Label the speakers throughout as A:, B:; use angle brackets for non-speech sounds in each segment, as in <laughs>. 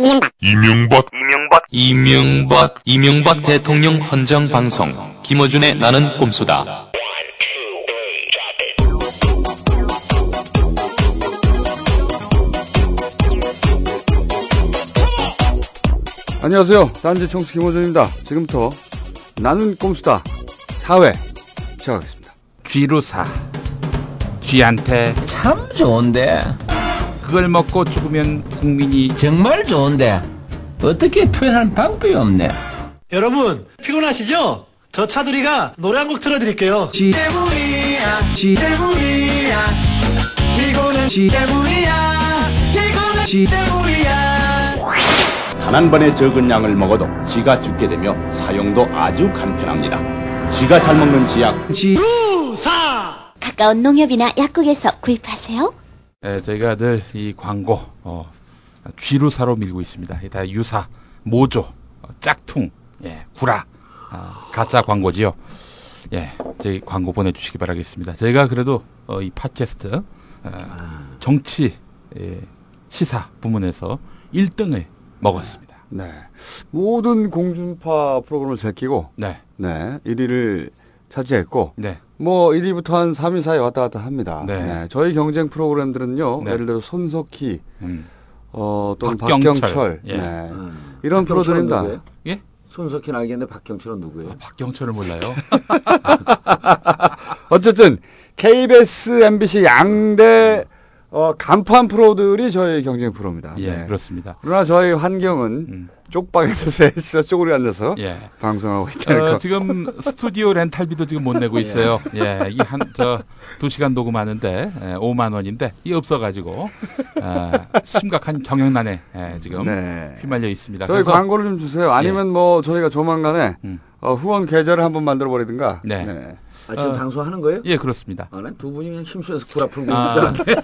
A: 이명박
B: 이명박
C: 이명박
D: 이명박 이명박 대통령 헌정 방송 김어준의 나는 꼼수다.
E: 안녕하세요. 딴지 청수 김호준입니다. 지금부터 나는 꼼수다 4회 시작하겠습니다.
F: 쥐루사. 쥐한테
G: 참 좋은데
F: 그걸 먹고 죽으면 국민이
G: 정말 좋은데 어떻게 표현할 방법이 없네
H: 여러분 피곤하시죠? 저 차두리가 노래 한 곡 틀어드릴게요. 지 때문이야, 지 때문이야, 피곤한 지 때문이야, 피곤한 지 때문이야.
I: 단 한 번의 적은 양을 먹어도 쥐가 죽게 되며 사용도 아주 간편합니다. 쥐가 잘 먹는 쥐약
H: 루사!
A: 가까운 농협이나 약국에서 구입하세요.
F: 예, 저희가 늘 이 광고 어, 쥐루사로 밀고 있습니다. 이다 유사, 모조, 어, 짝퉁, 예, 구라, 아, 가짜 광고지요. 예, 저희 광고 보내주시기 바라겠습니다. 저희가 그래도 어, 이 팟캐스트 어, 정치 예, 시사 부문에서 1등을 먹었습니다.
E: 네. 모든 공중파 프로그램을 제끼고
F: 네,
E: 네, 1위를 차지했고
F: 네,
E: 뭐 1위부터 한 3위 사이 왔다 갔다 합니다.
F: 네.
E: 저희 경쟁 프로그램들은요.
F: 네.
E: 예를 들어 손석희
F: 음,
E: 어, 또는
F: 박경철.
E: 박경철,
F: 예.
E: 네. 이런 프로들입니다.
F: 예,
J: 손석희는 알겠는데 박경철은 누구예요?
F: 박경철을 몰라요. <laughs>
E: 어쨌든 KBS, MBC 양대 어, 간판 프로들이 저희 경쟁 프로입니다.
F: 예,
E: 네.
F: 그렇습니다.
E: 그러나 저희 환경은
F: 음,
E: 쪽방에서 셋이서 쪼그려 앉아서
F: 예.
E: 방송하고 있다는
F: 어,
E: 거.
F: 지금 스튜디오 렌탈비도 지금 못 내고 <laughs> 있어요. 예, 이 한 저 두 시간 녹음하는데 예, 5만 원인데 이 없어가지고 아, 심각한 경영난에 예, 지금
E: 네.
F: 휘말려 있습니다.
E: 저희
F: 그래서
E: 광고를 좀 주세요. 아니면 뭐 저희가 조만간에
F: 음.
E: 어, 후원 계좌를 한번 만들어 버리든가.
F: 네.
J: 아, 지금
F: 어.
J: 방송하는 거예요?
F: 예 그렇습니다.
J: 아, 난 두 분이 그냥 심수해서 구라 풀고
F: 아.
J: 있는 줄 알았는데.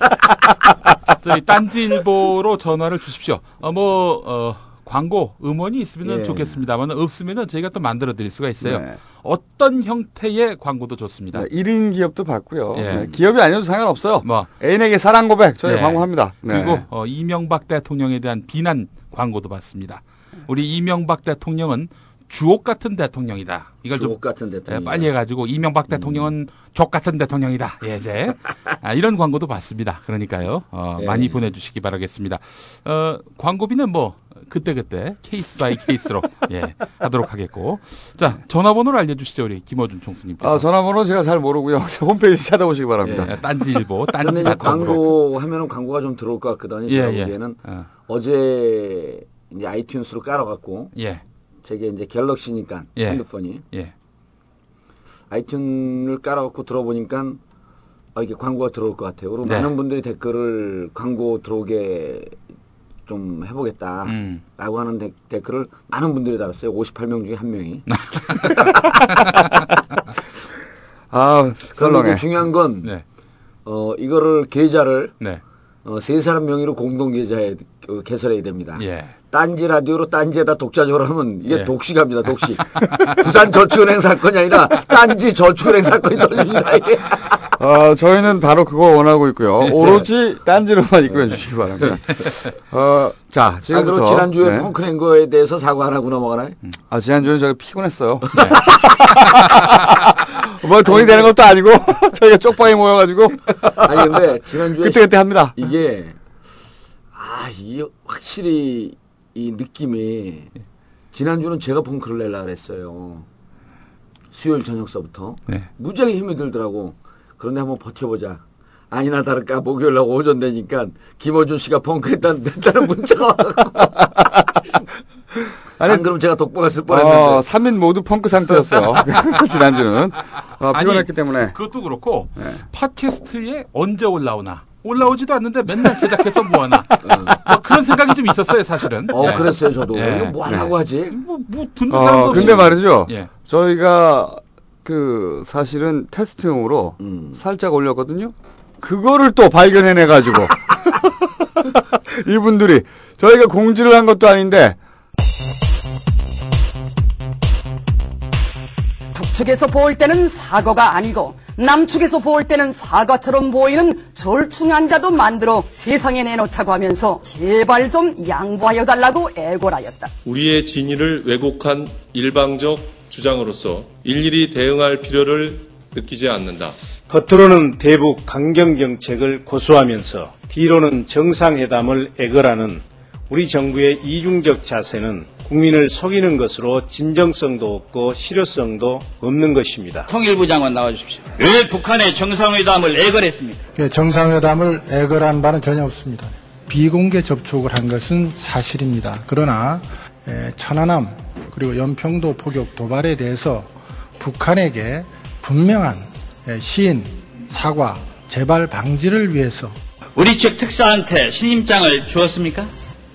F: 저희 딴지일보로 전화를 주십시오. 어, 뭐 어, 광고 음원이 있으면
J: 예.
F: 좋겠습니다만 없으면 저희가 또 만들어 드릴 수가 있어요.
E: 네.
F: 어떤 형태의 광고도 좋습니다.
E: 네, 1인 기업도 받고요.
F: 예.
E: 네, 기업이 아니어도 상관없어요.
F: 뭐
E: 애인에게 사랑 고백 저희
F: 네.
E: 광고합니다. 네.
F: 그리고 어, 이명박 대통령에 대한 비난 광고도 받습니다. 우리 이명박 대통령은 주옥 같은 대통령이다. 이걸 좀
J: 주옥 같은
F: 예,
J: 대통령.
F: 빨리 해가지고 이명박 대통령은 족 같은 대통령이다. 예, 이제 아, 이런 광고도 받습니다. 그러니까요, 어,
J: 예.
F: 많이 보내주시기 바라겠습니다. 어, 광고비는 뭐 그때 그때 case by case로 예, 하도록 하겠고, 자 전화번호를 알려주시죠, 우리 김어준 총수님께서.
E: 아, 전화번호 제가 잘 모르고요. <laughs> 홈페이지 찾아보시기 바랍니다.
F: 예, 딴지일보, 딴지.com으로.
J: 광고 하면은 광고가 좀 들어올 것 같거든요.
F: 예,
J: 제가
F: 예.
J: 보기에는
F: 어,
J: 어제 이제 아이튠스로 깔아갖고
F: 예,
J: 제게 이제 갤럭시니까
F: 예.
J: 핸드폰이
F: 예,
J: 아이튠을 깔아갖고 들어보니까 아, 이게 광고가 들어올 것 같아요. 그리고
F: 네.
J: 많은 분들이 댓글을 광고 들어오게 좀 해보겠다.
F: 음.
J: 라고 하는 데- 댓글을 많은 분들이 달았어요. 58명 중에 한 명이. <laughs>
E: 아, 썰렁해.
J: 중요한 건,
F: 네,
J: 어, 이거를 계좌를,
F: 네,
J: 어, 세 사람 명의로 공동 계좌에 어, 개설해야 됩니다.
F: 예.
J: 딴지 라디오로 딴지에다 독자적으로 하면 이게
F: 예.
J: 독식합니다, 독식. <laughs> 부산 저축은행 사건이 아니라 딴지 저축은행 사건이 떨립니다, 이게.
E: 어, 저희는 바로 그거 원하고 있고요. 오로지 딴지로만 입금해 주시기 바랍니다. 어, 자,
J: 아,
E: 지금부터.
J: 그리고 지난주에
E: 네.
J: 펑크낸 거에 대해서 사과 안 하고 넘어가나요?
E: 아, 지난주에 저희가 피곤했어요. <laughs> 뭐 돈이 되는 것도 아니고 <laughs> 저희가 쪽방에 모여가지고
J: 아니, 근데 지난주에
E: 그때그때 합니다.
J: 이게, 아, 이게 확실히 이 느낌이, 지난주는 제가 펑크를 내려고 그랬어요. 수요일 저녁서부터.
F: 네.
J: 무지하게 힘이 들더라고. 그런데 한번 버텨보자. 아니나 다를까 목요일 날 오전 되니까 김어준 씨가 펑크했다는, 했다는 문자가 와갖고. <laughs>
E: 아니,
J: 안 그럼 제가 독박했을
E: 어,
J: 뻔했는데.
E: 3인 모두 펑크 상태였어요. <laughs> 지난주는. 어, 피곤했기 때문에.
F: 그것도 그렇고
E: 네.
F: 팟캐스트에 언제 올라오나 올라오지도 않는데 맨날 제작해서 뭐하나 뭐 그런 생각이 좀 있었어요 사실은.
J: 어,
F: 예.
J: 그랬어요, 저도.
F: 예.
J: 이거 뭐 하려고 하지?
F: 뭐, 뭐 듣는 사람도
E: 어,
F: 없이.
E: 근데 말이죠.
F: 예.
E: 저희가 그 사실은 테스트용으로
J: 음.
E: 살짝 올렸거든요. 그거를 또 발견해내가지고 <laughs> 이분들이 저희가 공지를 한 것도 아닌데
K: 북측에서 볼 때는 사고가 아니고
B: 남측에서 볼 때는 사과처럼 보이는 절충한 자도 만들어 세상에 내놓자고 하면서 제발 좀 양보하여 달라고 애걸하였다.
C: 우리의 진위를 왜곡한 일방적 주장으로서 일일이 대응할 필요를 느끼지 않는다.
K: 겉으로는 대북 강경 정책을 고수하면서 뒤로는 정상회담을 애걸하는 우리 정부의 이중적 자세는 국민을 속이는 것으로 진정성도 없고 실효성도 없는 것입니다.
G: 통일부 장관 나와주십시오. 왜 북한의 정상회담을 애걸했습니까?
L: 예, 정상회담을 애걸한 바는 전혀 없습니다. 비공개 접촉을 한 것은 사실입니다. 그러나 예, 천안함 그리고 연평도 포격 도발에 대해서 북한에게 분명한 예, 시인, 사과, 재발 방지를 위해서
G: 우리 측 특사한테 신임장을 주었습니까?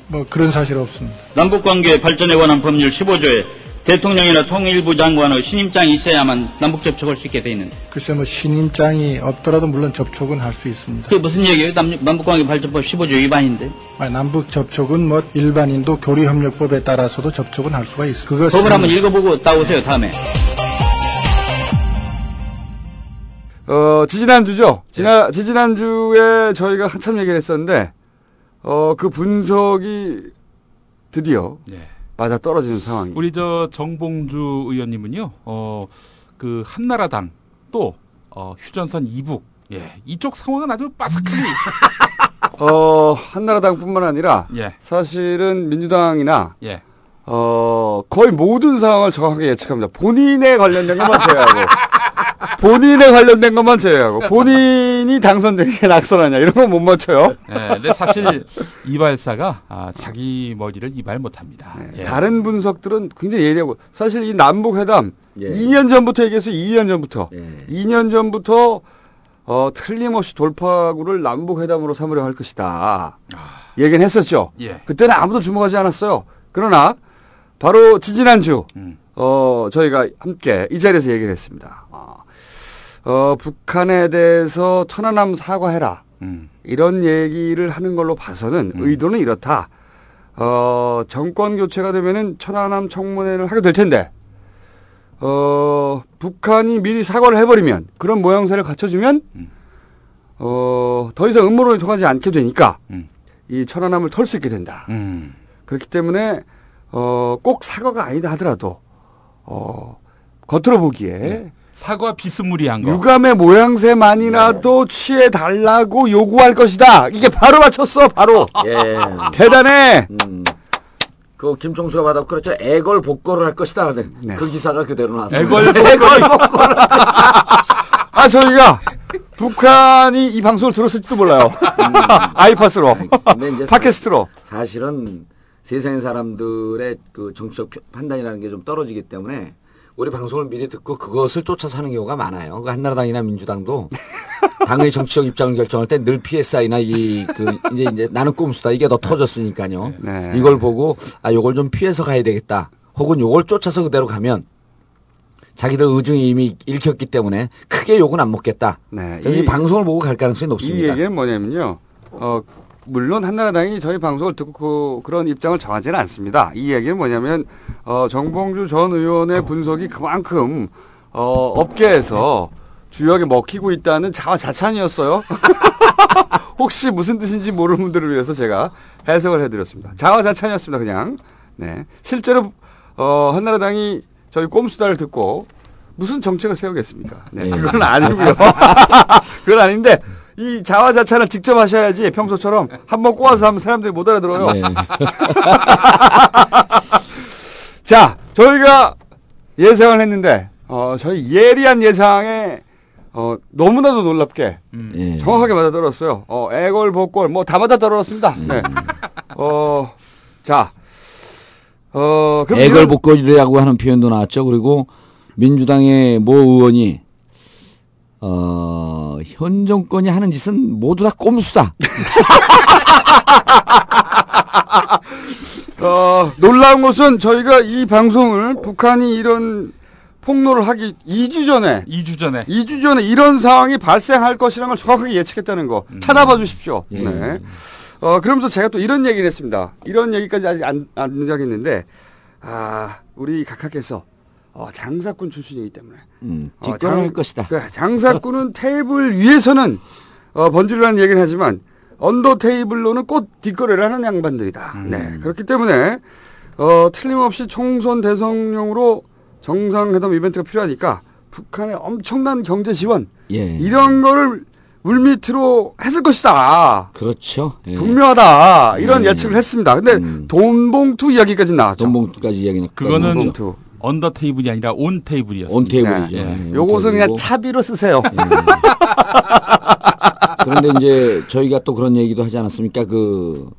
L: 뭐 그런 사실 없습니다.
G: 남북관계 발전에 관한 법률 15조에 대통령이나 통일부 장관의 신임장이 있어야만 남북 접촉할 수 있게 돼 있는데
L: 글쎄 뭐 신임장이 없더라도 물론 접촉은 할 수 있습니다.
G: 그게 무슨 얘기예요? 남, 남북관계 발전법 15조 위반인데
L: 아니, 남북 접촉은 뭐 일반인도 교류협력법에 따라서도 접촉은 할 수가 있어요. 그것은
G: 법을 한번 읽어보고 따오세요 다음에
E: 어, 지지난주죠. 지난, 지지난주에 저희가 한참 얘기를 했었는데, 어, 그 분석이 드디어
F: 네.
E: 맞아 떨어지는 상황이.
F: 우리 저 정봉주 의원님은요, 어, 그 한나라당 또 어, 휴전선 이북, 예, 이쪽 상황은 아주 빠삭하게 <laughs>
E: 어, 한나라당뿐만 아니라
F: 예.
E: 사실은 민주당이나
F: 예.
E: 어, 거의 모든 상황을 정확하게 예측합니다. 본인에 관련된 것만 제외하고. <laughs> 본인에 관련된 것만 제외하고. <laughs> 본인이 당선되게 낙선하냐, 이런 건 못 맞춰요.
F: 예, 근데 사실 이발사가 아, 자기 머리를 이발 못합니다. 예.
E: 다른 분석들은 굉장히 예리하고. 사실 이 남북 회담,
J: 예.
E: 2년 전부터 얘기했어요. 2년 전부터.
J: 예.
E: 2년 전부터, 어, 틀림없이 돌파구를 남북 회담으로 삼으려 할 것이다. 얘기는 했었죠.
F: 예.
E: 그때는 아무도 주목하지 않았어요. 그러나, 바로 지지난주,
F: 음.
E: 어, 저희가 함께 이 자리에서 얘기를 했습니다. 어, 어, 북한에 대해서 천안함 사과해라.
F: 음.
E: 이런 얘기를 하는 걸로 봐서는 의도는 이렇다. 어, 정권 교체가 되면은 천안함 청문회를 하게 될 텐데, 어, 북한이 미리 사과를 해버리면, 그런 모양새를 갖춰주면,
F: 음.
E: 어, 더 이상 음모론이 통하지 않게 되니까,
F: 음.
E: 이 천안함을 털 수 있게 된다.
F: 음.
E: 그렇기 때문에, 어, 꼭 사과가 아니다 하더라도, 어, 겉으로 보기에,
F: 네. 사과 비스무리한 거.
E: 유감의 모양새만이라도 취해 달라고 요구할 것이다. 이게 바로 맞췄어, 바로. <laughs>
J: 예.
E: 대단해.
J: 음. 그 김총수가 받았고 그렇죠. 애걸 복걸을 할 것이다. 네. 그 기사가 그대로 나왔습니다. <laughs>
E: 애걸 복걸. 아, 저희가 북한이 이 방송을 들었을지도 몰라요. <laughs> 아이팟으로.
J: 근데 이제
E: 팟캐스트로.
J: 사실은 세상의 사람들의 그 정치적 표- 판단이라는 게 좀 떨어지기 때문에 우리 방송을 미리 듣고 그것을 쫓아서 하는 경우가 많아요. 그 한나라당이나 민주당도 <laughs> 당의 정치적 입장을 결정할 때 늘 PSI나 이 그 이제 이제 나는 꼼수다 이게 더 터졌으니까요.
E: 네.
J: 이걸 보고 아 요걸 좀 피해서 가야 되겠다. 혹은 요걸 쫓아서 그대로 가면 자기들 의중이 이미 읽혔기 때문에 크게 욕은 안 먹겠다.
E: 네.
J: 그래서 이, 방송을 보고 갈 가능성이
E: 이
J: 높습니다.
E: 얘기는 뭐냐면요. 어, 물론 한나라당이 저희 방송을 듣고 그, 그런 입장을 정하지는 않습니다. 이 얘기는 뭐냐면 어, 정봉주 전 의원의 분석이 그만큼 어, 업계에서 주역에 먹히고 있다는 자화자찬이었어요. <laughs> 혹시 무슨 뜻인지 모르는 분들을 위해서 제가 해석을 해드렸습니다. 자화자찬이었습니다. 그냥. 네. 실제로 어, 한나라당이 저희 꼼수다를 듣고 무슨 정책을 세우겠습니까? 네. 그건 아니고요. <laughs> 그건 아닌데 이 자화자찬을 직접 하셔야지 평소처럼 한번 꼬아서 하면 사람들이 못 알아들어요.
J: 네. <laughs>
E: 자, 저희가 예상을 했는데 어, 저희 예리한 예상에 어, 너무나도 놀랍게
J: 예.
E: 정확하게 맞아 떨어졌어요. 어, 애골, 복골, 뭐 다 맞아 떨어졌습니다. 네. 어, 자, 어, 그럼 이런-
J: 애걸 복걸이라고 하는 표현도 나왔죠. 그리고 민주당의 모 의원이 어, 현 정권이 하는 짓은 모두 다 꼼수다. <laughs>
E: 어, 놀라운 것은 저희가 이 방송을 북한이 이런 폭로를 하기 2주 전에
F: 2주 전에
E: 2주 전에 이런 상황이 발생할 것이라는 걸 정확하게 예측했다는 거 찾아봐 주십시오.
J: 예.
E: 네. 어, 그러면서 제가 또 이런 얘기를 했습니다. 이런 얘기까지 아직 안, 안 시작했는데, 아, 우리 각하께서, 어, 장사꾼 출신이기 때문에
J: 음,
E: 어,
J: 뒷걸음일
E: 장-
J: 것이다.
E: 그 장사꾼은 테이블 위에서는 어, 번지르라는 얘기를 하지만 언더 테이블로는 꼭 뒷거래를 하는 양반들이다.
J: 음.
E: 네. 그렇기 때문에 어, 틀림없이 총선 대성령으로 정상회담 이벤트가 필요하니까 북한의 엄청난 경제 지원
J: 예.
E: 이런 거를 물밑으로 했을 것이다.
J: 그렇죠. 예.
E: 분명하다. 이런
J: 음.
E: 예측을 했습니다. 근데 돈봉투 이야기까지 나왔죠.
J: 돈봉투까지 이야기는
F: 그거는
E: 돈봉투.
F: 언더 테이블이 아니라 온 테이블이었어요.
J: 온 테이블이죠.
F: 예.
J: 예,
E: 요것은
J: 온
E: 그냥. 차비로 쓰세요. <laughs>
J: 그런데 이제 저희가 또 그런 얘기도 하지 않았습니까? 그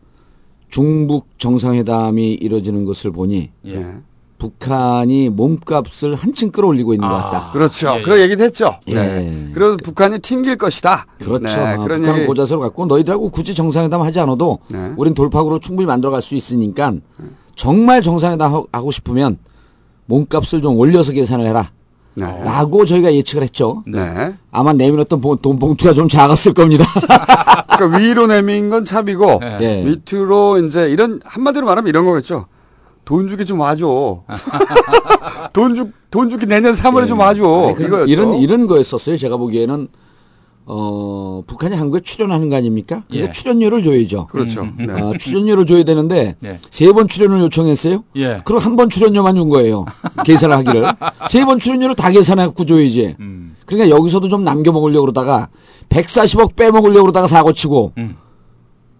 J: 중북 정상회담이 이루어지는 것을 보니
E: 예.
J: 북한이 몸값을 한층 끌어올리고 있는 것 같다.
E: 그렇죠.
F: 예,
E: 그런 얘기도 했죠.
J: 예.
E: 네. 그래서 북한이 튕길 것이다.
J: 그렇죠.
E: 네,
J: 아,
E: 그런
J: 북한은
E: 얘기.
J: 고자세로 갖고 너희들하고 굳이 정상회담 하지 않아도
E: 네.
J: 우린 돌파구로 충분히 만들어갈 수 있으니까 정말 정상회담 하- 하고 싶으면 몸값을 좀 올려서 계산을 해라.
E: 네.
J: 라고 저희가 예측을 했죠.
E: 네.
J: 아마 내밀었던 봉- 돈 봉투가 좀 작았을 겁니다. <laughs>
E: 그러니까 위로 내민 건 차비고
J: 예.
E: 밑으로 이제 이런 한마디로 말하면 이런 거겠죠. 돈 주기 좀 와줘. <laughs> 돈 주, 돈 주기 내년 3월에 좀 와줘.
J: 아니. 이런 이런 거였었어요. 제가 보기에는 어 북한이 한국에 출연하는 거 아닙니까? 근데
F: 예.
J: 출연료를 줘야죠.
E: 그렇죠.
F: 음, 음,
E: 네.
J: 어, 출연료를 줘야 되는데
F: 예.
J: 세번 출연을 요청했어요.
F: 예.
J: 그럼 한 번 출연료만 준 거예요. 계산을 하기를. <laughs> 세 번 출연료를 다 계산해갖고 줘야지.
F: 음.
J: 그러니까 여기서도 좀 남겨 먹으려고 그러다가 140억 빼먹으려고 그러다가 사고 치고
F: 음.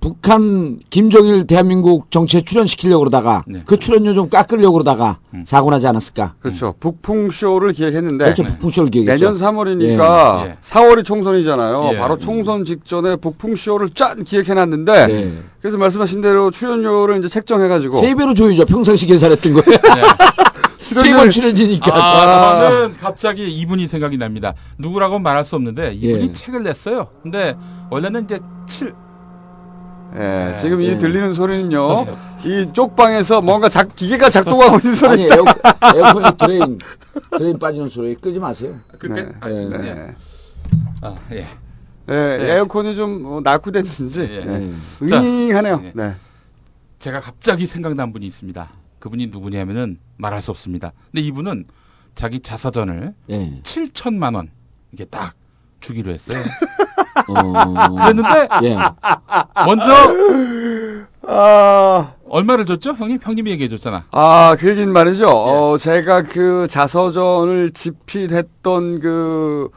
J: 북한 김정일 대한민국 정치에 출연시키려고 그러다가
F: 네.
J: 그 출연료 좀 깎으려고 그러다가 사고 나지 않았을까?
E: 그렇죠. 북풍쇼를 기획했는데
J: 그렇죠. 북풍쇼를 기획했죠.
E: 내년 3월이니까
F: 예. 예.
E: 4월이 총선이잖아요.
F: 예.
E: 바로 총선 직전에 북풍쇼를 짠 기획해놨는데
J: 네.
E: 그래서 말씀하신 대로 출연료를 이제 책정해가지고
J: 세 배로 줘야죠. 평상시 계산했던 거예요. <laughs> 세번 출연이니까.
F: 아, 저는 갑자기 이분이 생각이 납니다. 누구라고 말할 수 없는데 이분이
J: 예.
F: 책을 냈어요. 근데 원래는 이제 7
E: 예, 지금 이
J: 예.
E: 들리는 소리는요. 이 쪽방에서 뭔가 작, 기계가 작동하고 있는
J: 아니
E: 소리다.
J: 에어, 에어컨이 드레인 드레인 빠지는 소리 끄지 마세요.
F: 그렇게
E: 네.
F: 아,
J: 네.
F: 예.
E: 네.
F: 아, 예.
E: 예, 에어컨이 좀 어, 낙후됐는지
F: 예.
E: 예.
J: 네.
E: 윙하네요.
F: 예.
E: 네.
F: 제가 갑자기 생각난 분이 있습니다. 그분이 누구냐면은 말할 수 없습니다. 근데 이분은 자기 자사전을
J: 예.
F: 7천만 원 이게 딱 주기로 했어요. <laughs>
J: 어,
F: 그랬는데
J: 예.
F: 먼저
E: 아,
F: 얼마를 줬죠? 형님 형님이 얘기해 줬잖아.
E: 아, 그 얘기는 말이죠. 어, 제가 그 자서전을 집필했던 그,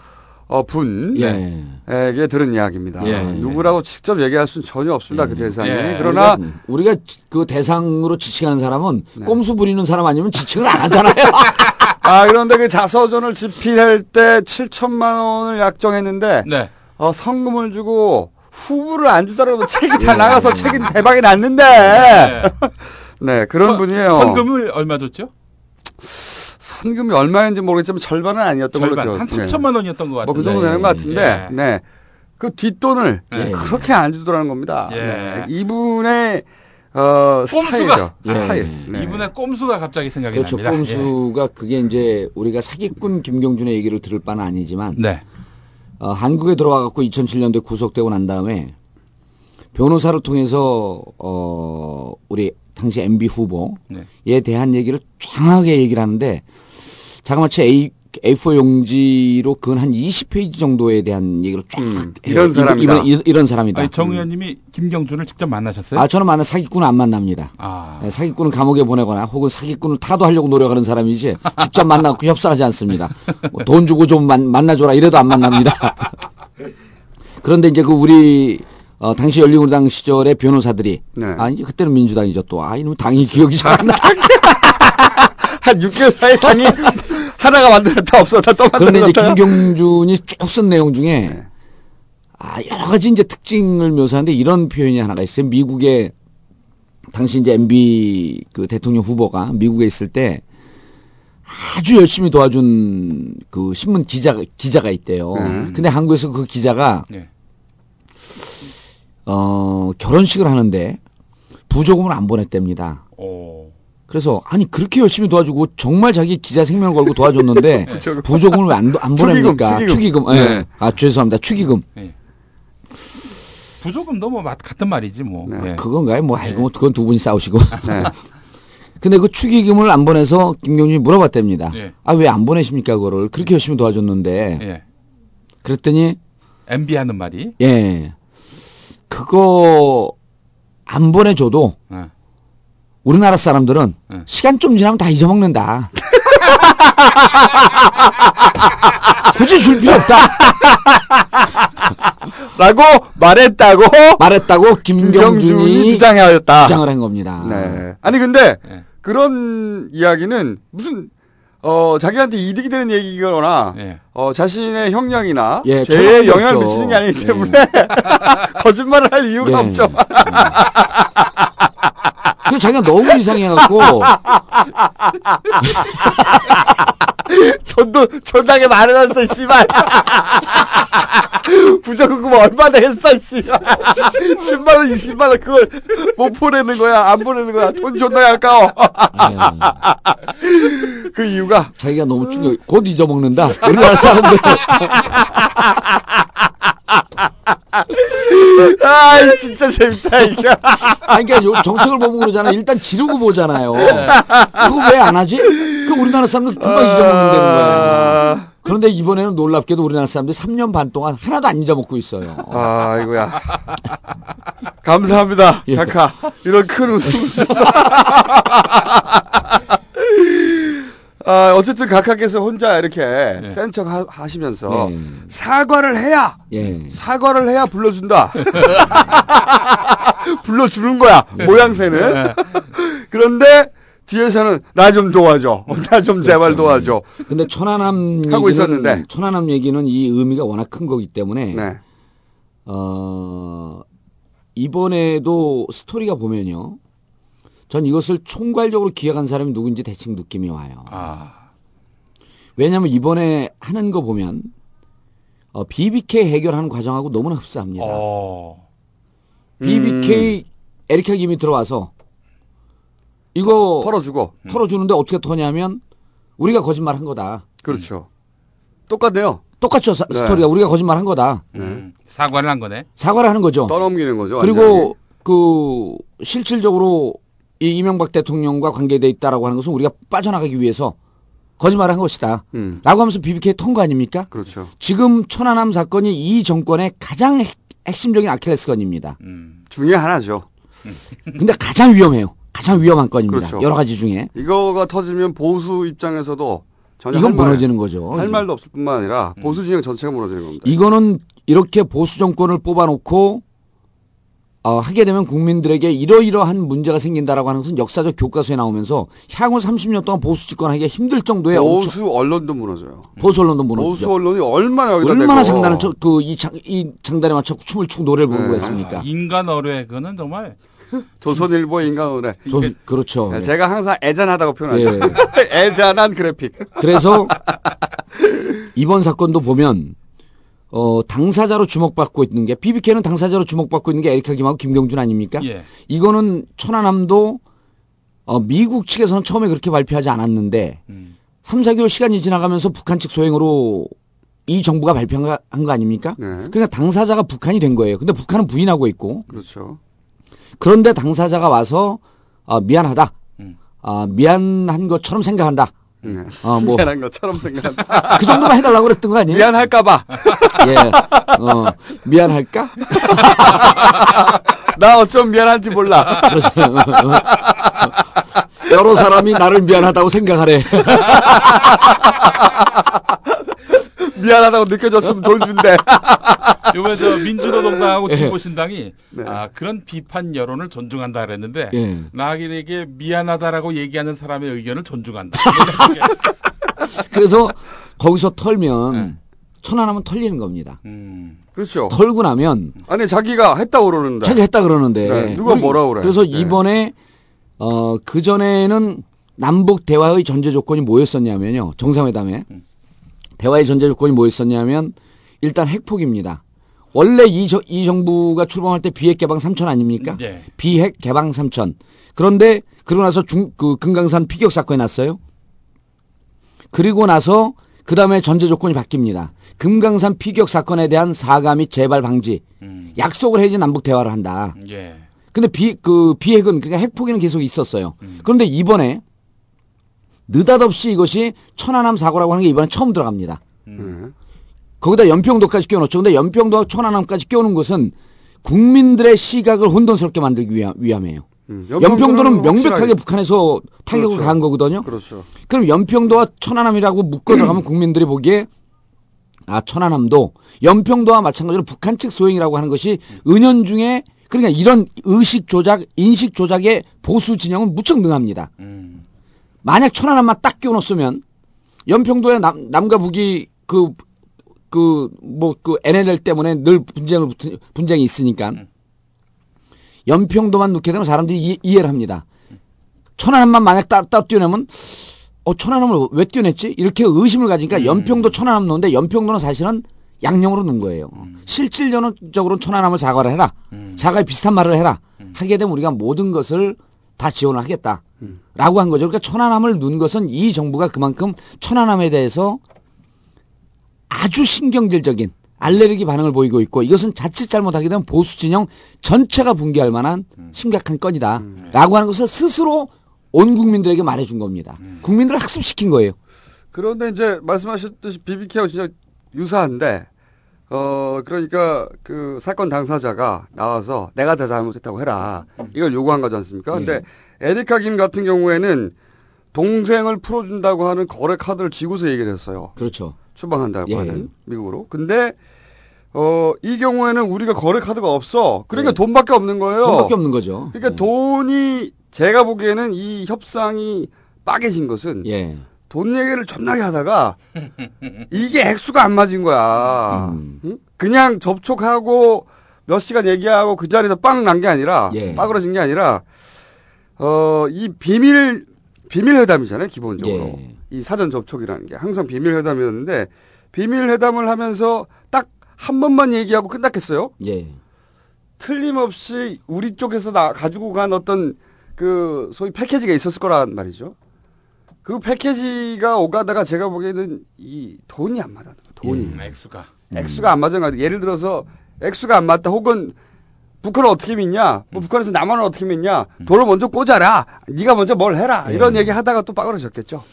E: 어, 분에게
J: 예.
E: 들은 이야기입니다.
J: 예.
E: 누구라고 직접 얘기할 수는 전혀 없습니다. 그 대상이.
F: 예.
E: 그러나,
J: 우리가, 우리가 그 대상으로 지칭하는 사람은
E: 네.
J: 꼼수 부리는 사람 아니면 지칭을 안 하잖아요. <laughs>
E: 아, 그런데 그 자서전을 집필할 때 7천만 원을 약정했는데,
F: 네.
E: 어, 성금을 주고 후보를 안 주더라도 책이
J: 예.
E: 다 나가서 책이 대박이 났는데,
F: 네.
E: 네, 그런
F: 선-
E: 분이에요.
F: 선금을 얼마 줬죠?
E: 선금이 얼마인지 모르겠지만 절반은 아니었던 걸로
F: 절반 한
E: 기억해요.
F: 3천만 원이었던 것 같은데.
E: 뭐 그 정도 되는 것 같은데,
F: 예.
E: 네. 그 뒷돈을
F: 예.
E: 그렇게 안 주더라는 겁니다.
F: 예.
E: 네. 이분의 어,
F: 꼼수가.
E: 스타일이죠.
J: 예.
E: 스타일. 네.
F: 이분의 꼼수가 갑자기 생각이
J: 그렇죠.
F: 납니다.
J: 꼼수가 그게 이제 우리가 사기꾼 김경준의 얘기를 들을 바는 아니지만
F: 예. 네.
J: 어, 한국에 들어와 갖고 2007년도에 구속되고 난 다음에 변호사를 통해서 어 우리 당시 MB 후보에
F: 네.
J: 대한 얘기를 정확하게 얘기를 하는데 자그마치 A A4 용지로 근한 20페이지 정도에 대한 얘기를 쫙.
E: 음, 이런 사람이다.
J: 이분- 이- 이런 사람이다.
F: 아니, 정 의원님이 김경준을 직접 만나셨어요?
J: 아 저는 만나 사기꾼은 안 만납니다.
F: 아.
J: 네, 사기꾼은 감옥에 보내거나 혹은 사기꾼을 타도하려고 노력하는 사람이지 직접 만나고 협상하지 않습니다. 뭐 돈 주고 좀 만, 만나줘라 이래도 안 만납니다. <laughs> 그런데 이제 그 우리 어, 당시 열린우리당 시절의 변호사들이
E: 네.
J: 아 이제 그때는 민주당이죠 또 아 이놈 당이 기억이 잘 안 나. <laughs>
E: 한 6개월 사이 당이 하나가 만들었다 없었다 또
J: 그런데 이제
E: 만들었다.
J: 김경준이 쭉 쓴 내용 중에 아 여러 가지 이제 특징을 묘사하는데 이런 표현이 하나가 있어요. 미국의 당시 이제 MB 그 대통령 후보가 미국에 있을 때 아주 열심히 도와준 그 신문 기자 기자가 있대요.
E: 음.
J: 근데 한국에서 그 기자가
F: 네.
J: 어 결혼식을 하는데 부조금을 안 보냈답니다.
F: 오.
J: 그래서 아니 그렇게 열심히 도와주고 정말 자기 기자 생명을 걸고 도와줬는데 <laughs> 부조금을 왜안안 보냅니까?
E: 축의금.
J: 축의금. 예.
E: 네.
J: 아 죄송합니다. 축의금.
F: 부조금도 뭐 맛- 같은 말이지 뭐. 네.
J: 그건가요? 뭐 아이고 뭐 그건 두 분이 싸우시고.
E: 네. <laughs>
J: 근데 그 축의금을 안 보내서 김경준이 물어봤답니다.
F: 예.
J: 아왜 안 보내십니까 그거를 그렇게 열심히 도와줬는데
F: 예.
J: 그랬더니
F: MB 하는 말이
J: 예 그거 안 보내줘도
F: 예.
J: 우리나라 사람들은
F: 예.
J: 시간 좀 지나면 다 잊어먹는다. <laughs> 굳이 줄 필요 없다.
E: 라고 말했다고
J: 말했다고 김경준이
E: 주장하였다.
J: 주장을 한 겁니다.
E: 네. 아니 근데
F: 네.
E: 그런 이야기는 무슨 어 자기한테 이득이 되는 얘기거나
F: 예.
E: 어 자신의 형량이나
J: 예,
E: 죄에 영향을
J: 없죠.
E: 미치는 게 아니기
J: 예.
E: 때문에 <laughs> 거짓말을 할 이유가
J: 예.
E: 없죠.
J: 그 자기가 너무 이상해갖고 <laughs>
E: 돈도 존나게 많아졌어, 씨발. <laughs> 부적금 얼마나 했어, 씨발. <laughs> 10만원, 20만원 그걸 못 보내는 거야, 안 보내는 거야. 돈 존나 아까워. 그 이유가
J: 자기가 너무 충격. 곧 잊어먹는다. 우리나라 사람들.
E: 아, 진짜 재밌다, 이게.
J: 아니, 그러니까 요 정책을 보면 그러잖아. 일단 지르고 보잖아요. 그거 왜 안 하지? 그 우리나라 사람들 금방 잊어먹는다는 거야. 그런데 이번에는 놀랍게도 우리나라 사람들이 3년 반 동안 하나도 안 잊어먹고 있어요.
E: 아, 이거야. 감사합니다,
J: 예.
E: 카카. 이런 큰 웃음을 주셔서. 아, 어쨌든 각하께서 혼자 이렇게 센척 하시면서
J: 예.
E: 사과를 해야
J: 예.
E: 사과를 해야 불러준다. <laughs> 불러주는 거야 모양새는. <laughs> 그런데 뒤에서는 나 좀 도와줘. <laughs> 나 좀 제발 도와줘.
J: 근데 천안함
E: 하고 있었는데.
J: 천안함 얘기는 이 의미가 워낙 큰 거기 때문에
E: 네.
J: 어, 이번에도 스토리가 보면요. 전 이것을 총괄적으로 기획한 사람이 누군지 대충 느낌이 와요.
F: 아,
J: 왜냐하면 이번에 하는 거 보면 어, BBK 해결하는 과정하고 너무나 흡사합니다.
F: 어,
J: BBK 에리카 김이 들어와서 이거
E: 털어주고.
J: 털어주는데 어떻게 터냐면 우리가 거짓말 한 거다.
E: 그렇죠. 똑같네요.
J: 똑같죠 사-
E: 네.
J: 스토리가 우리가 거짓말 한 거다.
F: 음, 사과를 한 거네.
J: 사과를 하는 거죠.
E: 떠넘기는 거죠.
J: 그리고 그 실질적으로 이 이명박 대통령과 관계돼 있다라고 하는 것은 우리가 빠져나가기 위해서 거짓말을 한 것이다.
E: 음.
J: 라고 하면서 BBK 통거 아닙니까?
E: 그렇죠.
J: 지금 천안함 사건이 이 정권의 가장 핵, 핵심적인 아킬레스건입니다.
F: 음,
E: 중에 하나죠.
J: 근데 가장 위험해요. 가장 위험한 건입니다.
E: 그렇죠.
J: 여러 가지 중에.
E: 이거가 터지면 보수 입장에서도 전혀
J: 이건 무너지는 거죠.
E: 할 말도 없을 뿐만 아니라 보수 진영 전체가 무너지는 겁니다.
J: 이거는 이렇게 보수 정권을 뽑아놓고 어, 하게 되면 국민들에게 이러이러한 문제가 생긴다라고 하는 것은 역사적 교과서에 나오면서 향후 30년 동안 보수 집권하기가 힘들 정도의 엄청-
E: 보수 언론도 무너져요.
J: 보수 언론도 무너지죠.
E: 보수 언론이 얼마나 여기다
J: 얼마나 장단을 쳐, 그, 이, 장, 이 장단에 맞춰 춤을 추고 노래를 부르고
E: 네.
J: 했습니까?
F: 인간 어뢰 그거는 정말
E: 조선일보 인간원에
J: 저, 그렇죠.
E: 네, 제가 항상 애잔하다고 표현하죠.
J: 예. <laughs>
E: 애잔한 그래픽.
J: 그래서 <laughs> 이번 사건도 보면 어, 당사자로 주목받고 있는 게 BBK는 당사자로 주목받고 있는 게 에리카 김하고 김경준 아닙니까?
F: 예.
J: 이거는 천안함도 어, 미국 측에서는 처음에 그렇게 발표하지 않았는데
F: 음.
J: 3, 4개월 시간이 지나가면서 북한 측 소행으로 이 정부가 발표한 거, 아닙니까?
E: 네.
J: 그러니까 당사자가 북한이 된 거예요. 근데 북한은 부인하고 있고
E: 그렇죠.
J: 그런데 당사자가 와서 어, 미안하다.
F: 음.
J: 어, 미안한 것처럼 생각한다.
E: 네.
J: 어, 뭐.
E: 미안한 것처럼 생각한다. <laughs>
J: 그 정도만 해달라고 그랬던 거 아니에요?
E: 미안할까봐. <laughs>
J: 예. 어, 미안할까? <laughs>
E: 나 어쩜 미안한지 몰라.
J: 여러 사람이 나를 미안하다고 생각하래.
E: 미안하다고 느껴졌으면 돈 준대. <laughs>
F: 요번에 저 민주노동당하고
J: 예.
F: 진보신당이
E: 네.
F: 아, 그런 비판 여론을 존중한다 그랬는데
J: 예.
F: 나에게 미안하다라고 얘기하는 사람의 의견을 존중한다. <laughs>
J: 그래서 거기서 털면
F: 네.
J: 천안하면 털리는 겁니다.
F: 음,
E: 그렇죠.
J: 털고 나면
E: 아니 자기가 했다고 그러는데.
J: 자기 했다 그러는데
E: 네, 누가 뭐라 그래.
J: 그래서
E: 네.
J: 이번에 어, 그 전에는 남북 대화의 전제 조건이 뭐였었냐면요. 정상회담에 대화의 전제 조건이 뭐였었냐면 일단 핵폭입니다. 원래 이, 저- 이 정부가 출범할 때 비핵 개방 3천 아닙니까?
F: 예.
J: 비핵 개방 3천. 그런데 그러고 나서 중, 그 금강산 피격 사건이 났어요. 그리고 나서 그 다음에 전제 조건이 바뀝니다. 금강산 피격 사건에 대한 사과 및 재발 방지.
F: 음,
J: 약속을 해야지 남북 대화를 한다.
F: 예.
J: 근데 비, 그 비핵은 그러니까 핵포기는 계속 있었어요.
F: 음.
J: 그런데 이번에 느닷없이 이것이 천안함 사고라고 하는 게 이번에 처음 들어갑니다.
F: 음.
J: 거기다 연평도까지 끼워놓죠. 근데 연평도와 천안함까지 끼워놓은 것은 국민들의 시각을 혼돈스럽게 만들기 위함, 위함이에요.
E: 음,
J: 연평도는 명백하게
E: 확실하게-
J: 북한에서 타격을
E: 그렇죠.
J: 가한 거거든요.
E: 그렇죠.
J: 그럼 연평도와 천안함이라고 묶어 들어가면 국민들이 보기에 아 천안함도 연평도와 마찬가지로 북한 측 소행이라고 하는 것이 은연중에 그러니까 이런 의식 조작, 인식 조작의 보수 진영은 무척 능합니다.
F: 음.
J: 만약 천안함만 딱 끼워놓으면 연평도에 남, 남과 북이 그, 그, 뭐, 그 NLL 때문에 늘 분쟁을, 붙- 분쟁이 있으니까 연평도만 넣게 되면 사람들이 이, 이해를 합니다. 천안함만 만약 따, 따 띄워내면 어, 천안함을 왜 띄워냈지? 이렇게 의심을 가지니까 연평도 천안함 넣는데 연평도는 사실은 양령으로 넣은 거예요. 실질적으로 천안함을 사과를 해라. 사과에 비슷한 말을 해라. 하게 되면 우리가 모든 것을 다 지원을 하겠다. 라고 한 거죠. 그러니까 천안함을 넣은 것은 이 정부가 그만큼 천안함에 대해서 아주 신경질적인 알레르기 반응을 보이고 있고 이것은 자칫 잘못하게 되면 보수 진영 전체가 붕괴할 만한 심각한 건이다. 라고 하는 것을 스스로 온 국민들에게 말해준 겁니다. 국민들을 학습시킨 거예요.
E: 그런데 이제 말씀하셨듯이 BBK하고 진짜 유사한데 어 그러니까 그 사건 당사자가 나와서 내가 다 잘못했다고 해라 이걸 요구한 거지 않습니까? 근데 에리카 김 같은 경우에는 동생을 풀어준다고 하는 거래 카드를 지고서 얘기를 했어요.
J: 그렇죠.
E: 추방한다고
J: 예.
E: 하는 미국으로. 근데 어 이 경우에는 우리가 거래 카드가 없어. 그러니까
J: 네.
E: 돈밖에 없는 거예요.
J: 돈밖에 없는 거죠.
E: 그러니까 돈이 제가 보기에는 이 협상이 빠개진 것은
J: 예.
E: 돈 얘기를 존나게 하다가 이게 액수가 안 맞은 거야.
J: 음.
E: 응? 그냥 접촉하고 몇 시간 얘기하고 그 자리에서 빵 난 게 아니라
J: 예.
E: 빠그러진 게 아니라 어 이 비밀 비밀 회담이잖아요 기본적으로
J: 예.
E: 이 사전 접촉이라는 게 항상 비밀 회담이었는데 비밀 회담을 하면서 딱 한 번만 얘기하고 끝났겠어요?
J: 예.
E: 틀림없이 우리 쪽에서 나 가지고 간 어떤 그 소위 패키지가 있었을 거란 말이죠. 그 패키지가 오가다가 제가 보기에는 이 돈이 안 맞아. 돈이.
F: 음, 액수가.
E: 액수가 안 맞은 거 같아요. 예를 들어서 액수가 안 맞다 혹은 북한을 어떻게 믿냐? 뭐 북한에서 남한을 어떻게 믿냐? 돈을 먼저 꽂아라. 네가 먼저 뭘 해라. 이런 얘기 하다가 또 빠그러졌겠죠.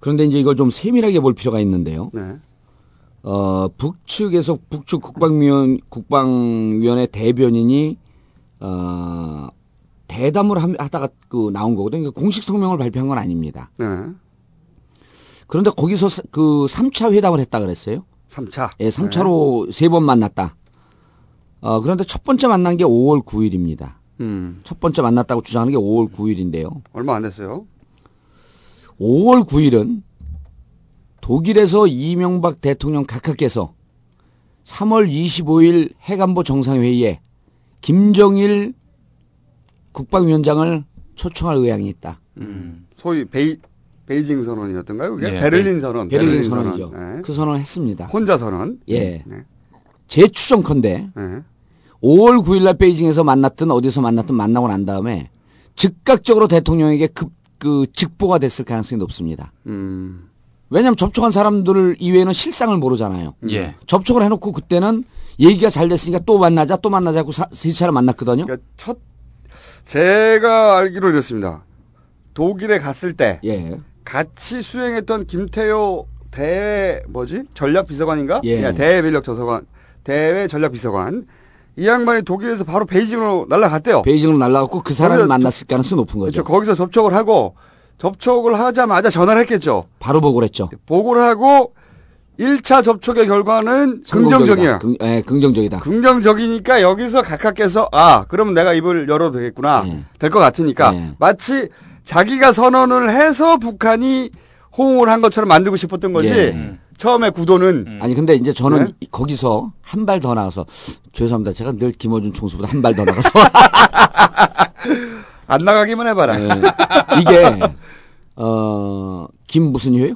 J: 그런데 이제 이걸 좀 세밀하게 볼 필요가 있는데요.
E: 네.
J: 어, 북측에서 북측 국방위원, 국방위원회 대변인이, 어, 대담을 함- 하다가 그 나온 거거든요. 그러니까 공식 성명을 발표한 건 아닙니다.
E: 네.
J: 그런데 거기서 사- 그 3차 회담을 했다 그랬어요.
E: 3차.
J: 예, 3차로 세번 만났다. 어, 그런데 첫 번째 만난 게 5월 9일입니다.
E: 음.
J: 첫 번째 만났다고 주장하는 게 5월 9일인데요.
E: 얼마 안 됐어요.
J: 5월 9일은 독일에서 이명박 대통령 각하께서 3월 25일 해관보 정상회의에 김정일 국방위원장을 초청할 의향이 있다.
E: 소위 베이 베이징 선언이었던가요? 그게
J: 네,
E: 베를린 선언.
J: 베를린 선언이죠.
E: 네.
J: 그 선언을 했습니다.
E: 혼자 선언.
J: 예.
E: 네.
J: 제 추정컨대
E: 네.
J: 5월 9일 날 베이징에서 만났든 어디서 만났든 만나고 난 다음에 즉각적으로 대통령에게 급, 그 직보가 됐을 가능성이 높습니다.
E: 음.
J: 왜냐하면 접촉한 사람들 이외에는 실상을 모르잖아요.
F: 예.
J: 접촉을 해놓고 그때는 얘기가 잘 됐으니까 또 만나자 또 만나자 하고 사- 세 차례 만났거든요.
E: 그러니까 첫 제가 알기로 이렇습니다. 독일에 갔을 때
J: 예.
E: 같이 수행했던 김태효 대 뭐지 전략 비서관인가?
J: 예.
E: 대외 전략 저서관 대외 전략 비서관 이 양반이 독일에서 바로 베이징으로 날아갔대요.
J: 베이징으로 날라갔고 그 사람을 만났을 가능성이 높은 거죠.
E: 그렇죠. 거기서 접촉을 하고 접촉을 하자마자 전화를 했겠죠.
J: 바로 보고를 했죠.
E: 보고를 하고 1차 접촉의 결과는 긍정적이야.
J: 긍, 예, 긍정적이다.
E: 긍정적이니까 여기서 각하께서 아 그러면 내가 입을 열어도 되겠구나
J: 예.
E: 될것 같으니까 마치 자기가 선언을 해서 북한이 호응을 한 것처럼 만들고 싶었던 거지
J: 예.
E: 처음에 구도는
J: 아니 근데 이제 저는
E: 네?
J: 이- 거기서 한 발 더 나가서 죄송합니다. 제가 늘 김어준 총수보다 한 발 더 나가서 <laughs>
E: 안 나가기만 해봐라.
J: 예. 이게 어 김 무슨 효요?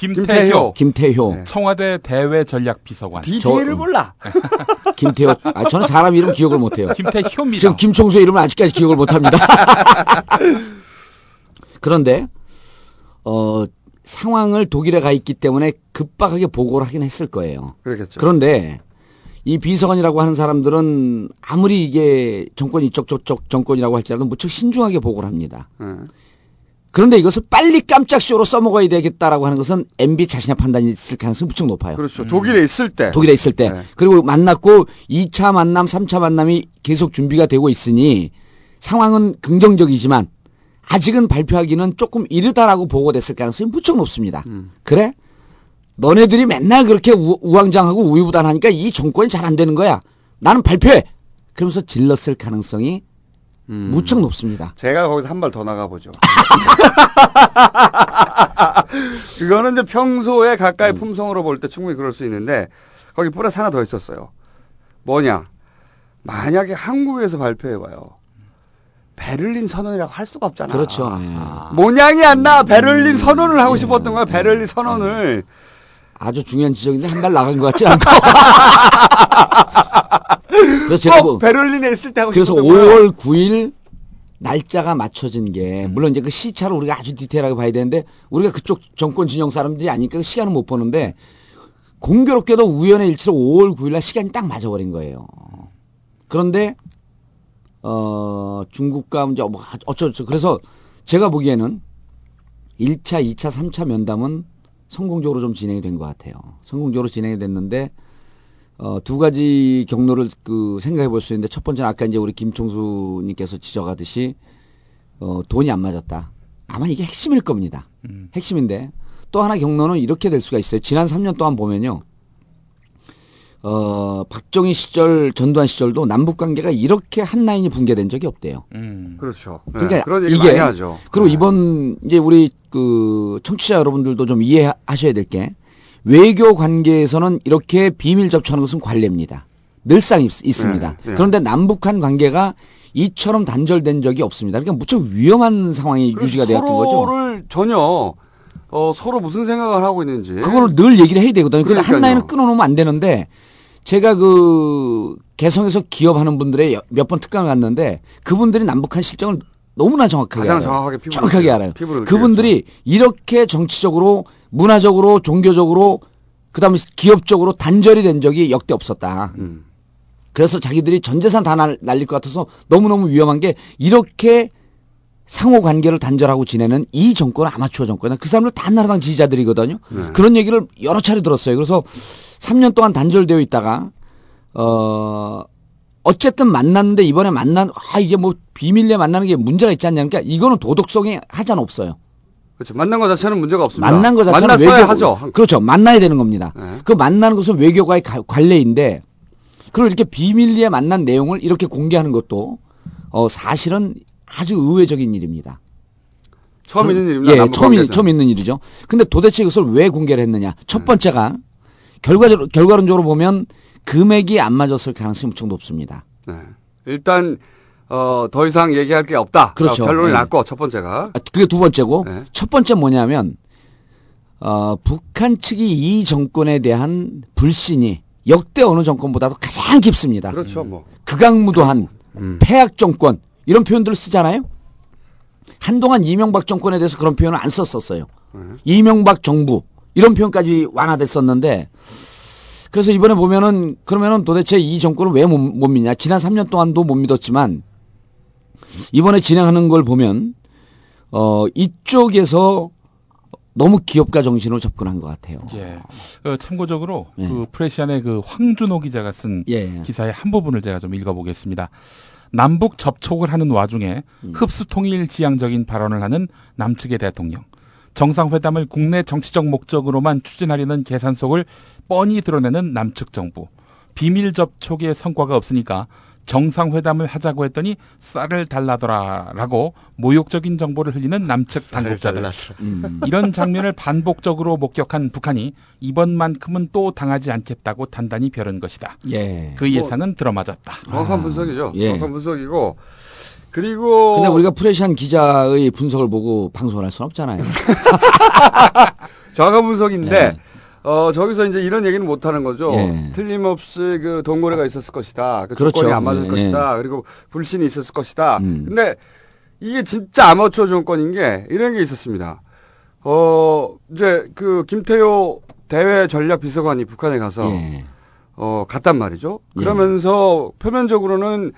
F: 김태효.
J: 김태효.
F: 청와대 대외 전략 비서관.
E: 디테일을 몰라. <laughs>
J: 김태효. 아, 저는 사람 이름 기억을 못해요.
F: 김태효입니다.
J: 지금 김총수의 이름을 아직까지 기억을 못합니다. <laughs> 그런데 어 상황을 독일에 가 있기 때문에 급박하게 보고를 하긴 했을 거예요.
E: 그렇겠죠.
J: 그런데 이 비서관이라고 하는 사람들은 아무리 이게 정권 이쪽 저쪽 정권이라고 할지라도 무척 신중하게 보고를 합니다.
E: 네.
J: 그런데 이것을 빨리 깜짝 쇼로 써먹어야 되겠다라고 하는 것은 MB 자신의 판단이 있을 가능성이 무척 높아요.
E: 그렇죠. 독일에 있을 때.
J: 독일에 있을 때.
E: 네.
J: 그리고 만났고 2차 만남, 3차 만남이 계속 준비가 되고 있으니 상황은 긍정적이지만 아직은 발표하기는 조금 이르다라고 보고 됐을 가능성이 무척 높습니다.
E: 음.
J: 그래? 너네들이 맨날 그렇게 우, 우왕좌왕하고 우유부단하니까 이 정권이 잘 안 되는 거야. 나는 발표해. 그러면서 질렀을 가능성이
E: 음.
J: 무척 높습니다.
E: 제가 거기서 한 발 더 나가보죠. <laughs> 그거는 이제 평소에
J: 음.
E: 가까이 품성으로 볼 때 충분히 그럴 수 있는데 거기 플러스 하나 더 있었어요. 뭐냐? 만약에 한국에서 발표해봐요. 베를린 선언이라고 할 수가 없잖아.
J: 그렇죠. 예.
E: 모양이 안 나. 베를린 선언을 하고 싶었던 거야. 베를린 선언을.
J: 아주 중요한 지적인데 한 발 나간 것 같지 않고. <laughs> 그래서 제가
E: 꼭
J: 뭐-
E: 베를린에 있을 때 하고
J: 그래서
E: 싶었던 거야.
J: 5월 9일 날짜가 맞춰진 게 물론 이제 그 시차를 우리가 아주 디테일하게 봐야 되는데 우리가 그쪽 정권 진영 사람들이 아니니까 그 시간은 못 보는데 공교롭게도 우연의 일치로 5월 9일 날 시간이 딱 맞아버린 거예요. 그런데 어 중국과 이제 뭐 어쩌죠 그래서 제가 보기에는 1차, 2차, 3차 면담은 성공적으로 좀 진행이 된 것 같아요. 성공적으로 진행이 됐는데 어, 두 가지 경로를 그 생각해 볼 수 있는데 첫 번째는 아까 이제 우리 김총수님께서 지적하듯이 어, 돈이 안 맞았다. 아마 이게 핵심일 겁니다. 핵심인데 또 하나 경로는 이렇게 될 수가 있어요. 지난 3년 동안 보면요. 어, 박정희 시절, 전두환 시절도 남북 관계가 이렇게 한 라인이 붕괴된 적이 없대요.
E: 그렇죠. 네,
J: 그러니까 이게
E: 많이 하죠.
J: 그리고 이번 이제 우리 그 청취자 여러분들도 좀 이해하셔야 될 게 외교 관계에서는 이렇게 비밀 접촉하는 것은 관례입니다. 늘상 있, 습니다
E: 네, 네.
J: 그런데 남북한 관계가 이처럼 단절된 적이 없습니다. 그러니까 무척 위험한 상황이 유지가 되었던 거죠.
E: 서로를 전혀 어, 서로 무슨 생각을 하고 있는지.
J: 그걸 늘 얘기를 해야 되거든요. 근데 한
E: 그러니까요.
J: 라인은 끊어놓으면 안 되는데 제가 그 개성에서 기업하는 분들의 몇 번 특강을 갔는데 그분들이 남북한 실정을 너무나 정확하게
E: 가장
J: 알아요.
E: 정확하게
J: 정확하게. 알아요. 그분들이 이렇게 정치적으로 문화적으로 종교적으로 그다음에 기업적으로 단절이 된 적이 역대 없었다.
E: 음.
J: 그래서 자기들이 전 재산 다 날, 날릴 것 같아서 너무너무 위험한 게 이렇게 상호 관계를 단절하고 지내는 이 정권은 아마추어 정권이야. 그 사람들 다 한나라당 지지자들이거든요.
E: 네.
J: 그런 얘기를 여러 차례 들었어요. 그래서 3년 동안 단절되어 있다가 어 어쨌든 만났는데 이번에 만난 아 이게 뭐 비밀리에 만나는 게 문제가 있지 않냐 그러니까 이거는 도덕성이 하자는 없어요.
E: 그렇죠. 만난 것 자체는 문제가 없습니다.
J: 만난 것 자체는
E: 만났어야
J: 외교
E: 하죠.
J: 그렇죠. 만나야 되는 겁니다.
E: 네.
J: 그 만나는 것은 외교과의 가- 관례인데 그리고 이렇게 비밀리에 만난 내용을 이렇게 공개하는 것도 어 사실은 아주 의외적인 일입니다.
E: 처음 있는 일입니다.
J: 예,
E: 남북
J: 처음, 있-
E: 관계에서는.
J: 처음 있는 일이죠. 근데 도대체 이것을 왜 공개를 했느냐? 첫 번째가 결과적으로, 결과론적으로 보면 금액이 안 맞았을 가능성이 무척 높습니다.
E: 네. 일단 어, 더 이상 얘기할 게 없다.
J: 그렇죠.
E: 결론이
J: 네.
E: 났고 첫 번째가
J: 아, 그게 두 번째고
E: 네.
J: 첫 번째 뭐냐면 어, 북한 측이 이 정권에 대한 불신이 역대 어느 정권보다도 가장 깊습니다.
E: 그렇죠. 뭐
J: 극악무도한 폐악 정권 이런 표현들을 쓰잖아요. 한동안 이명박 정권에 대해서 그런 표현을 안 썼었어요. 이명박 정부 이런 표현까지 완화됐었는데 그래서 이번에 보면은 그러면은 도대체 이 정권을 왜 못 믿냐? 지난 3년 동안도 못 믿었지만 이번에 진행하는 걸 보면 어 이쪽에서 너무 기업가 정신으로 접근한 것 같아요.
F: 예. 어, 참고적으로
J: 예.
F: 그 프레시안의 그 황준호 기자가 쓴
J: 예.
F: 기사의 한 부분을 제가 좀 읽어보겠습니다. 남북 접촉을 하는 와중에
J: 음.
F: 흡수통일 지향적인 발언을 하는 남측의 대통령. 정상회담을 국내 정치적 목적으로만 추진하려는 계산 속을 뻔히 드러내는 남측 정부. 비밀 접촉의 성과가 없으니까 정상회담을 하자고 했더니 쌀을 달라더라라고 모욕적인 정보를 흘리는 남측 당국자들.
J: 음.
F: 이런 장면을 반복적으로 목격한 북한이 이번만큼은 또 당하지 않겠다고 단단히 벼른 것이다.
J: 예.
F: 그 예상은 들어맞았다.
E: 정확한 분석이죠.
J: 예.
E: 정확한 분석이고 그리고
J: 근데 우리가 프레시안 기자의 분석을 보고 방송을 할 수는 없잖아요. <laughs>
E: 정확한 분석인데 어 저기서 이제 이런 얘기는 못 하는 거죠.
J: 예.
E: 틀림없이 그 동거래가 있었을 것이다. 그
J: 그렇죠.
E: 조건이 안 맞을
J: 예,
E: 것이다. 그리고 불신이 있었을 것이다.
J: 음.
E: 근데 이게 진짜 아마추어 정권인 게 이런 게 있었습니다. 어 이제 그 김태효 대외 전략 비서관이 북한에 가서
J: 예.
E: 어, 갔단 말이죠.
J: 예.
E: 그러면서 표면적으로는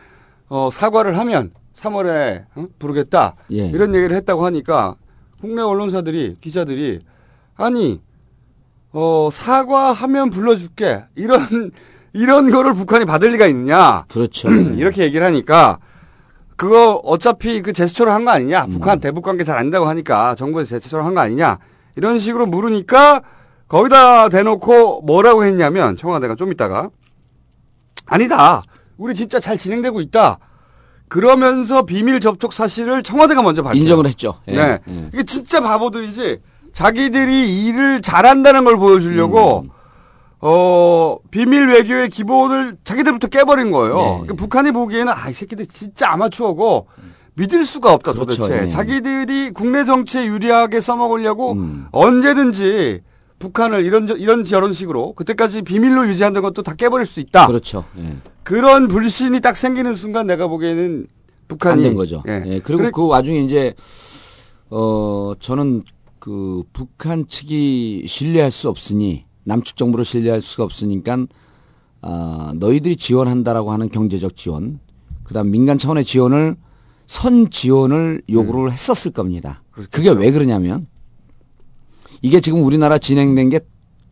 E: 어, 사과를 하면 3월에 어? 부르겠다
J: 예.
E: 이런 얘기를 했다고 하니까 국내 언론사들이 기자들이 아니 어, 사과하면 불러줄게 이런 <laughs> 이런 거를 북한이 받을 리가 있느냐
J: 그렇죠. <clears throat>
E: 이렇게 얘기를 하니까 그거 어차피 그 제스처로 한거 아니냐 북한 대북 관계 잘안 된다고 하니까 정부에서 제스처로 한거 아니냐 이런 식으로 물으니까 거기다 대놓고 뭐라고 했냐면 청와대가 좀 있다가 아니다 우리 진짜 잘 진행되고 있다 그러면서 비밀 접촉 사실을 청와대가 먼저 밝혀요.
J: 인정을 했죠. 예.
E: 네.
J: 예.
E: 이게 진짜 바보들이지. 자기들이 일을 잘한다는 걸 보여주려고
J: 음.
E: 어 비밀 외교의 기본을 자기들부터 깨버린 거예요.
J: 네.
E: 그러니까 북한이 보기에는 아이 새끼들 진짜 아마추어고 믿을 수가 없다
J: 그렇죠.
E: 도대체.
J: 네.
E: 자기들이 국내 정치에 유리하게 써먹으려고
J: 음.
E: 언제든지 북한을 이런 저- 이런 저런 식으로 그때까지 비밀로 유지한다는 것도 다 깨버릴 수 있다.
J: 그렇죠. 예.
E: 그런 불신이 딱 생기는 순간 내가 보기에는 북한이
J: 안 된 거죠.
E: 예.
J: 예. 그리고
E: 그래-
J: 그 와중에 이제 어 저는 그 북한 측이 신뢰할 수 없으니 남측 정부를 신뢰할 수가 없으니까 아 너희들이 지원한다라고 하는 경제적 지원, 그다음 민간 차원의 지원을 선 지원을 요구를
E: 음.
J: 했었을 겁니다. 그게 왜 그러냐면 이게 지금 우리나라 진행된 게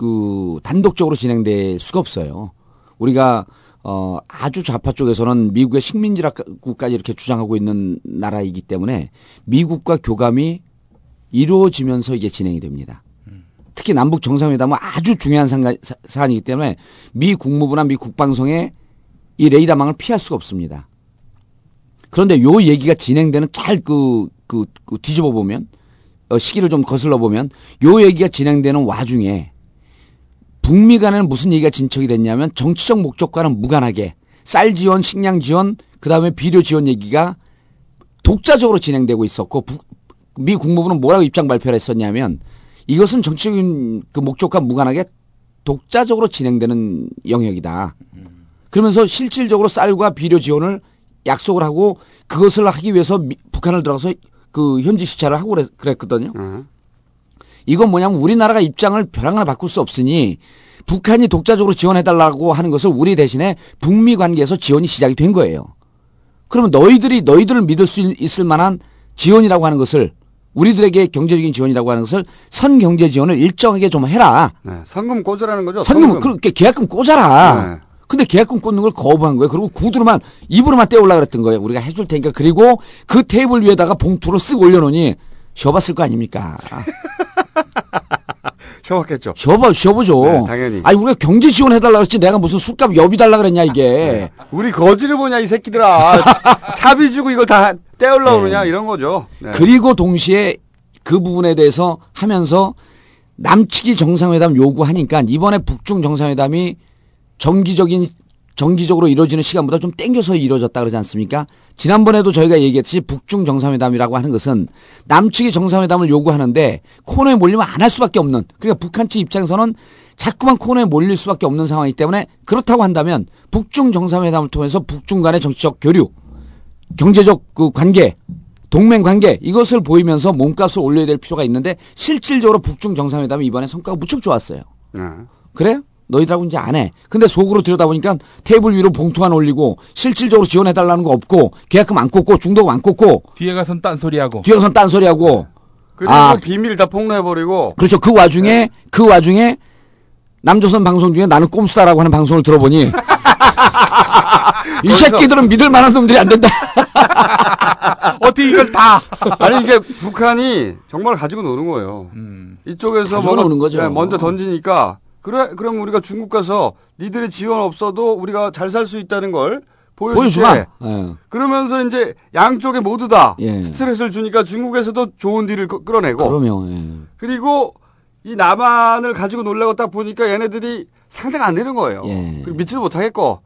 J: 그 단독적으로 진행될 수가 없어요. 우리가 어 아주 좌파 쪽에서는 미국의 식민지라고까지 이렇게 주장하고 있는 나라이기 때문에 미국과 교감이 이루어지면서 이게 진행이 됩니다. 특히 남북 정상회담은 아주 중요한 상가- 사- 사안이기 때문에 미 국무부나 미 국방성에 이 레이더망을 피할 수가 없습니다. 그런데 요 얘기가 진행되는 잘 그, 그, 그 뒤집어 보면, 어, 시기를 좀 거슬러 보면, 요 얘기가 진행되는 와중에, 북미 간에는 무슨 얘기가 진척이 됐냐면, 정치적 목적과는 무관하게, 쌀 지원, 식량 지원, 그 다음에 비료 지원 얘기가 독자적으로 진행되고 있었고, 북- 미 국무부는 뭐라고 입장 발표를 했었냐면, 이것은 정치적인 그 목적과 무관하게 독자적으로 진행되는 영역이다. 그러면서 실질적으로 쌀과 비료 지원을 약속을 하고 그것을 하기 위해서 미- 북한을 들어가서 그 현지 시찰을 하고 그랬, 그랬거든요. 이건 뭐냐면 우리나라가 입장을 벼랑을 바꿀 수 없으니 북한이 독자적으로 지원해달라고 하는 것을 우리 대신에 북미 관계에서 지원이 시작이 된 거예요. 그러면 너희들이 너희들을 믿을 수 있- 있을 만한 지원이라고 하는 것을 우리들에게 경제적인 지원이라고 하는 것을 선 경제 지원을 일정하게 좀 해라.
E: 네, 상금 꽂으라는 거죠.
J: 선금 그렇게 계약금 꽂아라.
E: 네.
J: 근데 계약금 꽂는 걸 거부한 거예요. 그리고 구두로만 입으로만 떼올라 그랬던 거예요. 우리가 해줄 테니까 그리고 그 테이블 위에다가 봉투를 쓱 올려놓으니 쉬어봤을 거 아닙니까? <laughs>
E: 쉬어봤겠죠.
J: 쉬어봐, 쉬어보죠.
E: 네, 당연히.
J: 아니 우리가 경제 지원 해달라 그랬지 내가 무슨 술값 여비 달라 그랬냐 이게.
E: 우리 거지를 보냐 이 새끼들아. 차비 주고 이걸 다 떼올라 오느냐 이런 거죠. 네.
J: 그리고 동시에 그 부분에 대해서 하면서 남측이 정상회담 요구하니까 이번에 북중 정상회담이 정기적인 정기적으로 이루어지는 시간보다 좀 땡겨서 이루어졌다 그러지 않습니까? 지난번에도 저희가 얘기했듯이 북중 정상회담이라고 하는 것은 남측이 정상회담을 요구하는데 코너에 몰리면 안 할 수밖에 없는 그러니까 북한 측 입장에서는 자꾸만 코너에 몰릴 수밖에 없는 상황이기 때문에 그렇다고 한다면 북중 정상회담을 통해서 북중 간의 정치적 교류 경제적 그 관계, 동맹 관계 이것을 보이면서 몸값을 올려야 될 필요가 있는데 실질적으로 북중 정상회담이 이번에 성과가 무척 좋았어요.
E: 네.
J: 그래요? 너희들하고 이제 안 해. 근데 속으로 들여다보니까 테이블 위로 봉투만 올리고 실질적으로 지원해달라는 거 없고 계약금 안 꽂고 중도금 안 꽂고
F: 뒤에 가선 딴소리하고
J: 뒤에 가선 딴소리하고
E: 그리고
J: 아.
E: 비밀 다 폭로해버리고
J: 그렇죠. 그 와중에 그 와중에 남조선 방송 중에 나는 꼼수다라고 하는 방송을 들어보니 <laughs> 이 새끼들은 믿을 만한 놈들이 안 된다. <laughs>
E: 어떻게 이걸 다 <laughs> 아니 이게 북한이 정말 가지고 노는 거예요. 이쪽에서 뭐가-
J: 노는 거죠.
E: 네, 먼저 던지니까 그래 그럼 우리가 중국 가서 니들의 지원 없어도 우리가 잘 살 수 있다는 걸.
J: 보여주마. 예.
E: 그러면서 이제 양쪽에 모두 다
J: 예.
E: 스트레스를 주니까 중국에서도 좋은 딜을 끄- 끌어내고
J: 그러면 예.
E: 그리고 이 남한을 가지고 놀라고 딱 보니까 얘네들이 상대가 안 되는 거예요.
J: 예.
E: 그리고 믿지도 못하겠고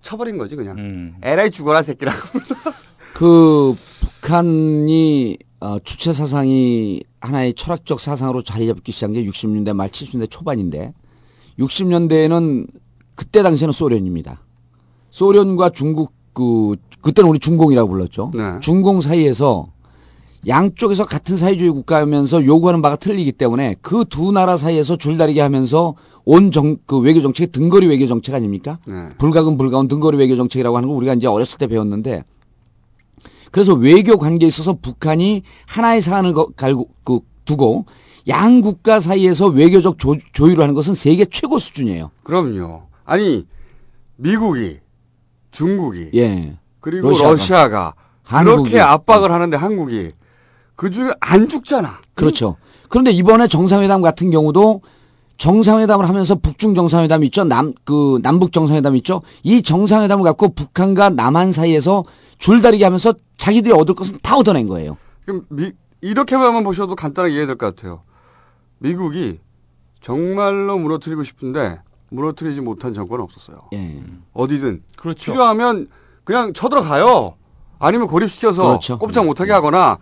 E: 쳐버린 거지 그냥.
F: 음.
E: 에라이 죽어라 새끼라고.
J: 그 북한이 어, 주체 사상이 하나의 철학적 사상으로 자리 잡기 시작한 게 60년대 말 70년대 초반인데 60년대에는 그때 당시에는 소련입니다. 소련과 중국 그 그때는 우리 중공이라고 불렀죠.
E: 네.
J: 중공 사이에서 양쪽에서 같은 사회주의 국가면서 요구하는 바가 틀리기 때문에 그 두 나라 사이에서 줄다리기 하면서 온 정 그 외교 정책이 등거리 외교 정책 아닙니까?
E: 네.
J: 불가근 불가운 등거리 외교 정책이라고 하는 거 우리가 이제 어렸을 때 배웠는데 그래서 외교 관계에 있어서 북한이 하나의 사안을 거- 갈고 그 두고 양 국가 사이에서 외교적 조, 조율을 하는 것은 세계 최고 수준이에요.
E: 그럼요. 아니 미국이 중국이
J: 예.
E: 그리고
J: 러시아가.
E: 러시아가,
J: 한국이.
E: 그렇게 압박을 하는데 한국이 그 중에 안 죽잖아.
J: 그렇죠. 그런데 이번에 정상회담 같은 경우도 정상회담을 하면서 북중 정상회담 있죠. 남, 그, 남북 정상회담 있죠. 이 정상회담을 갖고 북한과 남한 사이에서 줄다리기 하면서 자기들이 얻을 것은 다 얻어낸 거예요.
E: 그럼 미, 이렇게만 보셔도 간단하게 이해될 것 같아요. 미국이 정말로 무너뜨리고 싶은데 무너뜨리지 못한 정권은 없었어요.
J: 예.
E: 어디든
F: 그렇죠.
E: 필요하면 그냥 쳐들어가요. 아니면 고립시켜서
J: 그렇죠.
E: 꼼짝 못하게 하거나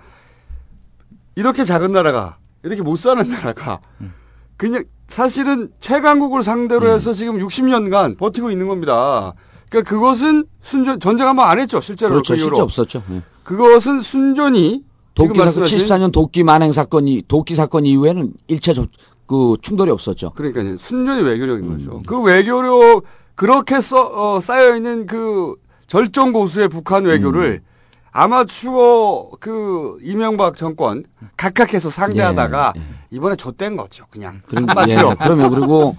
E: 이렇게 작은 나라가 이렇게 못 사는 나라가
J: 음.
E: 그냥 사실은 최강국을 상대로 해서 지금 60년간 버티고 있는 겁니다. 그러니까 그것은 순전 전쟁 한번 안 했죠 실제로
J: 그렇죠.
E: 그.
J: 실제 없었죠. 예.
E: 그것은 순전히
J: 도끼 사건,
E: 말씀하신
J: 74년 도끼 만행 사건이, 도끼 사건 이후에는 일체 저, 그 충돌이 없었죠.
E: 그러니까 순전히 외교력인
J: 음.
E: 거죠. 그 외교력 그렇게 써, 어, 쌓여 있는 그 절정 고수의 북한 외교를
J: 음.
E: 아마추어 그 이명박 정권 각각해서 상대하다가
J: 예,
E: 이번에 좆된 거죠. 그냥
J: 그럼,
E: 한마디로.
J: 예, 그러면 그리고,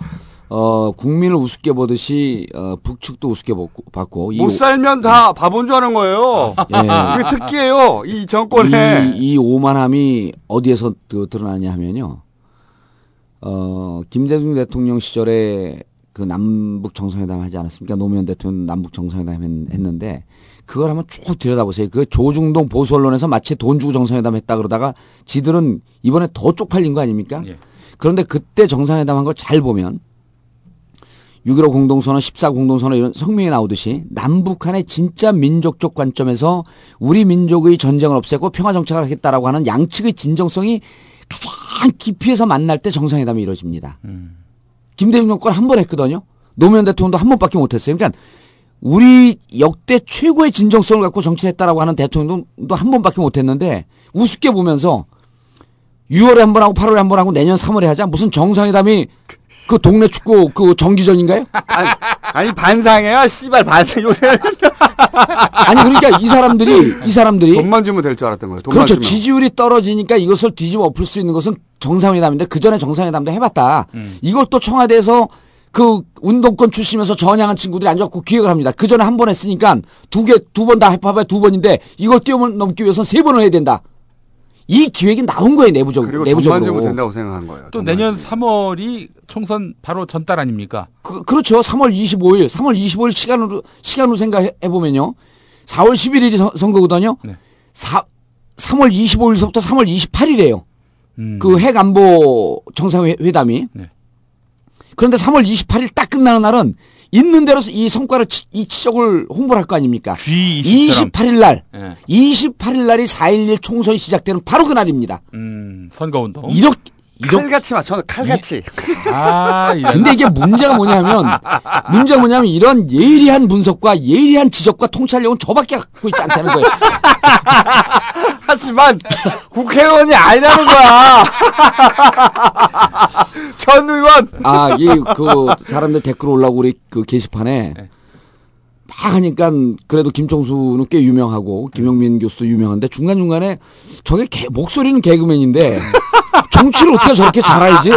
J: 어, 국민을 우습게 보듯이, 어, 북측도 우습게 받고, 받고
E: 이못 살면 다 바본 줄 아는 거예요.
J: 예.
E: 그게 특기예요. 이 정권에.
J: 이, 이 오만함이 어디에서 그 드러나냐 하면요. 어, 김대중 대통령 시절에 그 남북 정상회담 하지 않았습니까? 노무현 대통령 남북 정상회담 했- 했는데 그걸 한번 쭉 들여다보세요. 그 조중동 보수 언론에서 마치 돈 주고 정상회담 했다 그러다가 지들은 이번에 더 쪽팔린 거 아닙니까?
F: 예.
J: 그런데 그때 정상회담 한 걸 잘 보면 6.15 공동선언, 14 공동선언 이런 성명이 나오듯이 남북한의 진짜 민족적 관점에서 우리 민족의 전쟁을 없애고 평화 정착을 하겠다라고 하는 양측의 진정성이 가장 깊이에서 만날 때 정상회담이 이루어집니다. 김대중 정권 한 번 했거든요. 노무현 대통령도 한 번밖에 못했어요. 그러니까 우리 역대 최고의 진정성을 갖고 정치했다라고 하는 대통령도 한 번밖에 못했는데 우습게 보면서 6월에 한 번 하고 8월에 한 번 하고 내년 3월에 하자 무슨 정상회담이 그 동네 축구 그 정기전인가요?
E: 아니, 아니 반상이야. 씨발 반상 요새
J: 아니 그러니까 이 사람들이 이 사람들이
E: 돈만 주면 될 줄 알았던 거예요. 돈만
J: 그렇죠
E: 주면.
J: 지지율이 떨어지니까 이것을 뒤집어 엎을 수 있는 것은 정상회담인데 그 전에 정상회담도 해봤다. 이걸 또 청와대에서 그 운동권 출신에서 전향한 친구들이 앉아갖고 기획을 합니다. 그 전에 한 번 했으니까 두 개 두 번 다 해봐야 두 번인데 이걸 뛰어넘기 위해서는 세 번을 해야 된다. 이 기획이 나온 거예요 내부적
E: 그리고
J: 내부적으로.
E: 돈만 주면 된다고 생각한 거예요.
F: 또 내년
E: 주면.
F: 3월이 총선 바로 전달 아닙니까?
J: 그, 그렇죠. 3월 25일, 3월 25일 시간으로, 시간으로 생각해 보면요. 4월 11일이 선- 선거거든요.
F: 네.
J: 사, 3월 25일서부터 3월 28일이에요.
F: 음.
J: 그 핵안보 정상회담이.
F: 네.
J: 그런데 3월 28일 딱 끝나는 날은 있는 대로 이 성과를, 치- 이 치적을 홍보를 할 거 아닙니까?
F: G20처럼.
J: 28일 날,
F: 예.
J: 28일 날이 4.11 총선이 시작되는 바로 그 날입니다.
F: 음, 선거운동.
J: 이렇게.
E: 칼같이 맞춰. 칼같이.
F: 아. <laughs>
J: 근데 이게 문제가 뭐냐면 문제가 뭐냐면 이런 예리한 분석과 예리한 지적과 통찰력은 저밖에 갖고 있지 않다는 거예요. <laughs>
E: 하지만 국회의원이 아니라는 거야. <laughs> 전 의원.
J: 아, 이 그 사람들 댓글 올라오고 우리 그 게시판에
F: 네.
J: 막 하니까 그래도 김종수는 꽤 유명하고 김영민 교수도 유명한데 중간 중간에 저게 개- 목소리는 개그맨인데 정치를 어떻게 저렇게 잘 알지?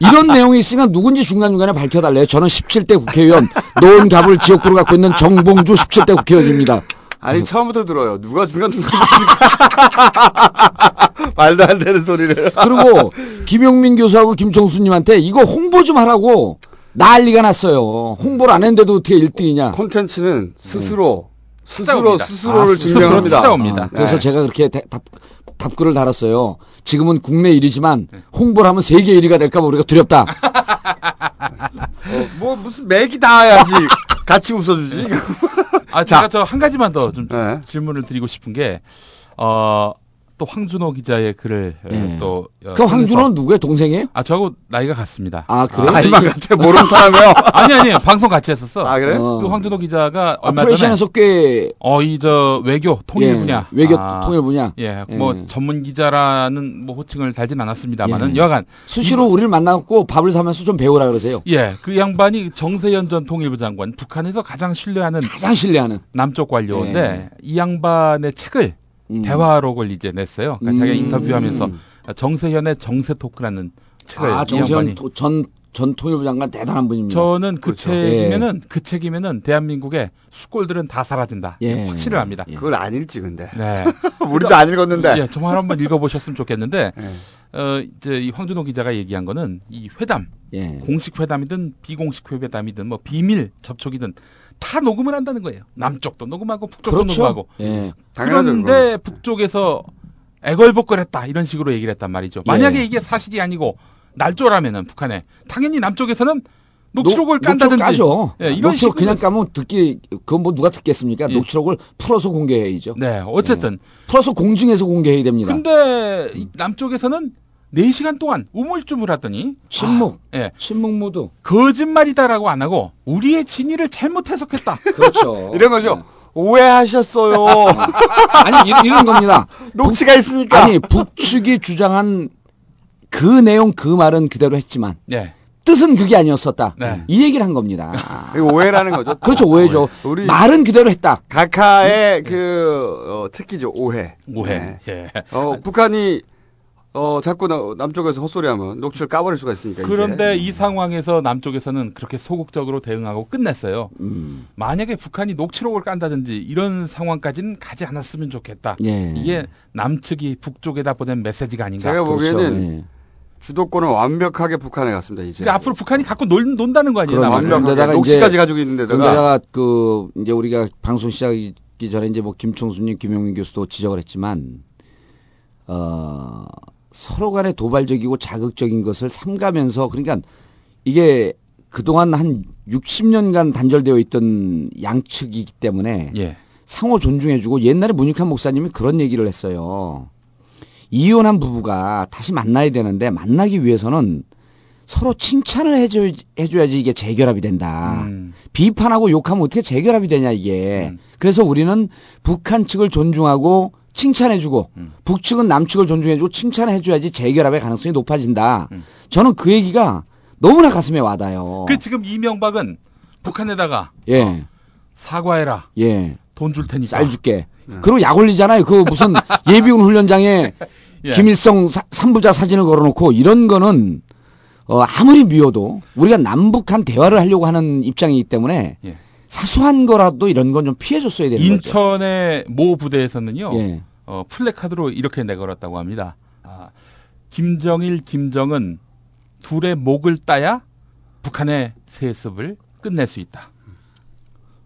J: 이런 내용이 있으니까 누군지 중간 중간에 밝혀달래요. 저는 17대 국회의원 노은 갑을 지역구로 갖고 있는 정봉주 17대 국회의원입니다.
E: 아니 처음부터 들어요. 누가 중간 중간 있으니까 <laughs> 말도 안 되는 소리를.
J: 그리고 김용민 교수하고 김종수님한테 이거 홍보 좀 하라고 난리가 났어요. 홍보를 안 했는데도 어떻게 1등이냐.
E: 콘텐츠는 스스로 스스로
F: 찾아옵니다.
E: 스스로를
J: 아, 스스로
E: 증명합니다.
F: 찾아옵니다.
J: 아, 그래서
E: 네.
J: 제가 그렇게 대- 답, 답글을 달았어요. 지금은 국내 일이지만
F: 네.
J: 홍보를 하면 세계 일위가 될까 봐 우리가 두렵다.
E: 어, 뭐 무슨 맥이 닿아야지 같이 웃어주지. <laughs>
F: 아, 제가 저 한 가지만 더좀
E: 네.
F: 질문을 드리고 싶은 게, 어, 또 황준호 기자의 글을 어,
J: 예.
F: 또 어,
J: 그 황준호는 누구예요? 동생이에요?
F: 아 저하고 나이가 같습니다.
J: 아, 그래요?
E: 아이만 같아 <laughs> 모르는 사람이요. <laughs>
F: 아니 아니 방송 같이 했었어.
E: 아 그래?
J: 어.
F: 그 황준호 기자가
J: 아,
F: 얼마 전에
J: 프레시안에서 꽤
F: 어이 저 외교 통일
J: 예,
F: 분야
J: 외교
F: 아,
J: 통일 분야
F: 예,
J: 예.
F: 뭐 전문 기자라는 뭐 호칭을 달진 않았습니다만은
J: 예.
F: 여하간
J: 수시로 우리를 만나고 밥을 사면서 좀 배우라 그러세요.
F: 예, 그 양반이 정세현 전 통일부 장관 북한에서 가장 신뢰하는
J: 가장 신뢰하는
F: 남쪽 관료인데
J: 예.
F: 이 양반의 책을
J: 음.
F: 대화록을 이제 냈어요. 그러니까 자기가
J: 음.
F: 인터뷰하면서 정세현의 정세 토크라는 책을 아이
J: 정세현
F: 양반이
J: 토- 전, 전 통일부 장관 대단한 분입니다.
F: 저는 그
J: 그렇죠.
F: 책이면은 그 책이면은 대한민국의 수골들은 다 사라진다.
J: 예.
F: 확신을 합니다.
E: 그걸 안 읽지 근데.
F: 네. <laughs>
E: 우리도 안 읽었는데.
F: 예, 정말 한번 읽어보셨으면 좋겠는데, <laughs>
E: 예.
F: 어, 이제 이 황준호 기자가 얘기한 거는 이 회담,
J: 예.
F: 공식 회담이든 비공식 회담이든 뭐 비밀 접촉이든 다 녹음을 한다는 거예요. 남쪽도 녹음하고 북쪽도
J: 그렇죠.
F: 녹음하고.
J: 예.
F: 그런데 북쪽에서 애걸복걸했다 이런 식으로 얘기를 했단 말이죠. 만약에
J: 예.
F: 이게 사실이 아니고 날조라면은 북한에 당연히 남쪽에서는 녹취록을
J: 녹-
F: 깐다든지
J: 녹취록 까죠.
F: 예, 이런
J: 녹취록
F: 식으로
J: 그냥 까면 듣기 그건 뭐 누가 듣겠습니까?
F: 예.
J: 녹취록을 풀어서 공개해야죠.
F: 네, 어쨌든
J: 풀어서 공증해서 공개해야 됩니다.
F: 근데 이 남쪽에서는 4시간 동안 우물쭈물 하더니
J: 침묵,
F: 아, 예.
J: 침묵 모드.
F: 거짓말이다라고 안 하고 우리의 진위를 잘못 해석했다.
J: 그렇죠. <laughs>
E: 이런 거죠. 오해하셨어요. <laughs>
J: 아니 이런, 이런 겁니다.
E: 녹취가 있으니까.
J: 아니 북측이 주장한 그 내용 그 말은 그대로 했지만
F: 네.
J: 뜻은 그게 아니었었다.
F: 네.
J: 이 얘기를 한 겁니다. <laughs>
E: 오해라는 거죠.
J: 그렇죠 오해죠.
E: 우리
J: 말은 그대로 했다.
E: 각하의 그 어, 특기죠 오해.
F: 오해.
E: 네.
F: 예.
E: 어 북한이 어 자꾸 나- 남쪽에서 헛소리하면 녹취를 까버릴 수가 있으니까. 이제.
F: 그런데 이 상황에서 남쪽에서는 그렇게 소극적으로 대응하고 끝냈어요.
J: 음.
F: 만약에 북한이 녹취록을 깐다든지 이런 상황까지는 가지 않았으면 좋겠다.
J: 예.
F: 이게 남측이 북쪽에다 보낸 메시지가 아닌가.
E: 제가
J: 그렇죠.
E: 보기에는
J: 예.
E: 주도권은 완벽하게 북한에 갔습니다 이제.
F: 근데 앞으로 북한이 갖고 놀, 논다는 거 아니에요?
E: 완벽하게
J: 데다가
E: 녹취까지
J: 이제-
E: 가지고 있는데다가
J: 그런데다가 그 이제 우리가 방송 시작하기 전에 이제 뭐 김총수님, 김용민 교수도 지적을 했지만 어 서로 간에 도발적이고 자극적인 것을 삼가면서 그러니까 이게 그동안 한 60년간 단절되어 있던 양측이기 때문에
F: 예.
J: 상호 존중해주고 옛날에 문익환 목사님이 그런 얘기를 했어요. 이혼한 부부가 다시 만나야 되는데 만나기 위해서는 서로 칭찬을 해줘, 해줘야지 이게 재결합이 된다.
F: 음.
J: 비판하고 욕하면 어떻게 재결합이 되냐 이게.
F: 음.
J: 그래서 우리는 북한 측을 존중하고 칭찬해주고
F: 음.
J: 북측은 남측을 존중해주고 칭찬해줘야지 재결합의 가능성이 높아진다.
F: 음.
J: 저는 그 얘기가 너무나 가슴에 와닿아요.
F: 그 지금 이명박은 북한에다가
J: 예,
F: 사과해라.
J: 예.
F: 돈 줄 테니까.
J: 쌀 줄게. 그리고 약 올리잖아요. 그 무슨 <laughs> 예비군 훈련장에
F: 예.
J: 김일성 사, 삼부자 사진을 걸어놓고 이런 거는 어, 아무리 미워도 우리가 남북한 대화를 하려고 하는 입장이기 때문에
F: 예.
J: 사소한 거라도 이런 건 좀 피해줬어야 되는 거죠.
F: 인천의 모 부대에서는요.
J: 예.
F: 어, 플래카드로 이렇게 내걸었다고 합니다. 아, 김정일, 김정은 둘의 목을 따야 북한의 세습을 끝낼 수 있다.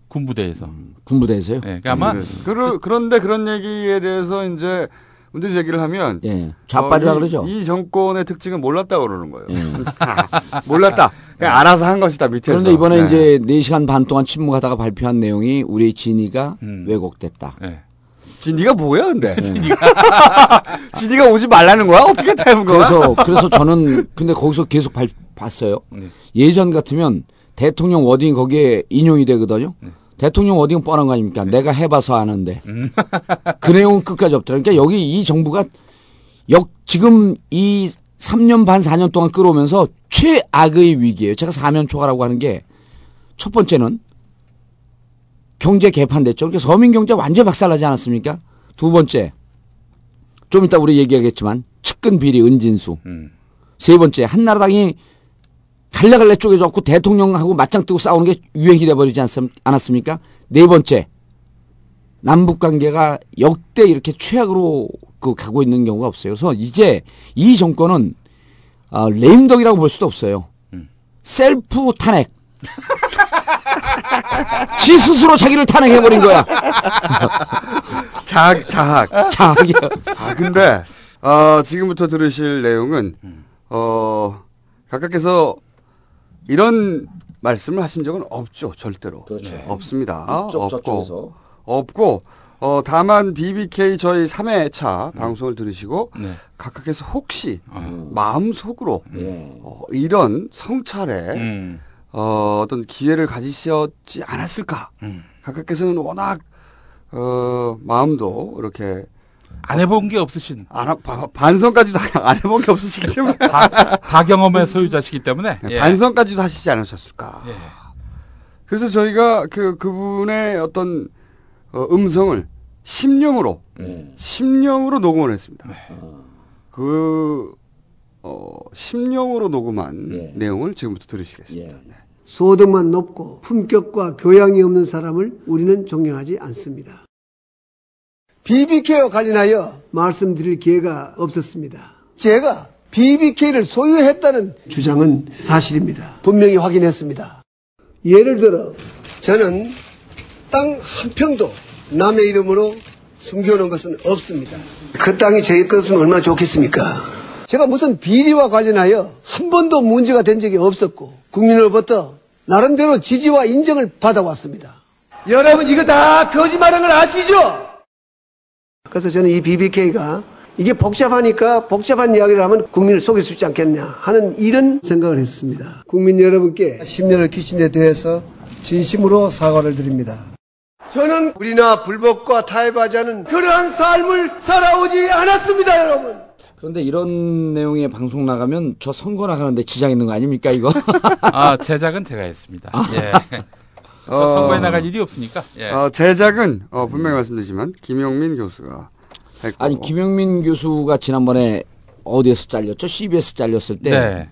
F: 군부대에서.
J: 군부대에서요.
F: 예, 그러니까 아마
E: 네. 그러, 그런데 그런 얘기에 대해서 이제 문제 제기를 하면
J: 예. 좌빨이라
E: 어, 이-
J: 그러죠.
E: 이 정권의 특징은 몰랐다 그러는 거예요.
J: 예. <laughs>
E: 몰랐다. 그냥 알아서 한 것이다 밑에서.
J: 그런데 이번에
E: 네.
J: 이제 4시간 반 동안 침묵하다가 발표한 내용이 우리의 진위가
F: 음.
J: 왜곡됐다.
F: 예.
E: 진이가 뭐야 근데?
F: 진이가 <laughs>
E: 진이가 오지 말라는 거야? 어떻게 닮은 거야?
J: 그래서 그래서 저는 근데 거기서 계속 발, 봤어요.
F: 네.
J: 예전 같으면 대통령 wording 거기에 인용이 되거든요.
F: 네.
J: 대통령 wording 뻔한 거 아닙니까? 내가 해봐서 아는데 <laughs> 그 내용은 끝까지 없더라고요. 그러니까 여기 이 정부가 역 지금 이 3년 반 4년 동안 끌어오면서 최악의 위기예요. 제가 사면초가라고 하는 게 첫 번째는 경제 개판됐죠. 그러니까 서민 경제 완전 박살나지 않았습니까? 두 번째 좀 이따 우리 얘기하겠지만 측근 비리 은진수.
F: 음.
J: 세 번째 한나라당이 갈래갈래 쪼개져갖고 대통령하고 맞짱 뜨고 싸우는 게 유행이 돼버리지 않았습니까? 네 번째 남북 관계가 역대 이렇게 최악으로 그 가고 있는 경우가 없어요. 그래서 이제 이 정권은 아, 레임덕이라고 볼 수도 없어요. 셀프 탄핵. <laughs> 지 스스로 자기를 탄핵해버린 거야. <laughs>
E: 자학, 자학.
J: 자기야.
E: 아, 근데, 어, 지금부터 들으실 내용은, 어, 각각께서 이런 말씀을 하신 적은 없죠, 절대로.
J: 그렇죠.
E: 없습니다.
J: 이쪽
E: 없고,
J: 저쪽에서.
E: 없고, 어, 다만 BBK 저희 3회차 방송을 들으시고
F: 네.
E: 각각께서 혹시
F: 어.
E: 마음속으로
J: 예.
E: 어, 이런 성찰에
F: 음.
E: 어, 어떤 기회를 가지셨지 않았을까?
F: 음.
E: 각각께서는 워낙 어, 마음도 이렇게
F: 안 해본 게 없으신
E: 안, 하- 바- 반성까지도 <laughs> 안 해본 게 없으시기 때문에
F: 다, 다경험의 소유자시기 때문에
E: 네,
F: 예.
E: 반성까지도 하시지 않으셨을까?
F: 예.
E: 그래서 저희가 그 그분의 어떤 어, 음성을 심령으로
J: 예.
E: 심령으로 녹음을 했습니다.
F: 네.
E: 그 어, 심령으로 녹음한
J: 예.
E: 내용을 지금부터 들으시겠습니다.
J: 예.
M: 소득만 높고 품격과 교양이 없는 사람을 우리는 존경하지 않습니다. BBK와 관련하여 말씀드릴 기회가 없었습니다. 제가 BBK를 소유했다는 주장은 사실입니다. 분명히 확인했습니다. 예를 들어 저는 땅 한 평도 남의 이름으로 숨겨놓은 것은 없습니다. 그 땅이 제 것은 얼마나 좋겠습니까? 제가 무슨 비리와 관련하여 한 번도 문제가 된 적이 없었고 국민으로부터 나름대로 지지와 인정을 받아왔습니다. 여러분 이거 다 거짓말한 걸 아시죠? 그래서 저는 이 BBK가 이게 복잡하니까 복잡한 이야기를 하면 국민을 속일 수 있지 않겠냐 하는 이런 생각을 했습니다. 국민 여러분께 심려를 끼친 데 대해서 진심으로 사과를 드립니다. 저는 불이나 불법과 타협하지 않은 그러한 삶을 살아오지 않았습니다, 여러분.
J: 그런데 이런 내용의 방송 나가면 저 선거 나가는데 지장 있는 거 아닙니까 이거? <laughs>
F: 아 제작은 제가 했습니다. 예. 저
E: 어.
F: 선거에 나갈 일이 없으니까. 예.
E: 어, 제작은 어, 분명히 말씀드리지만 김용민 교수가 했고
J: 아니 김영민 교수가 지난번에 어디에서 잘렸죠? CBS 잘렸을 때
F: 네.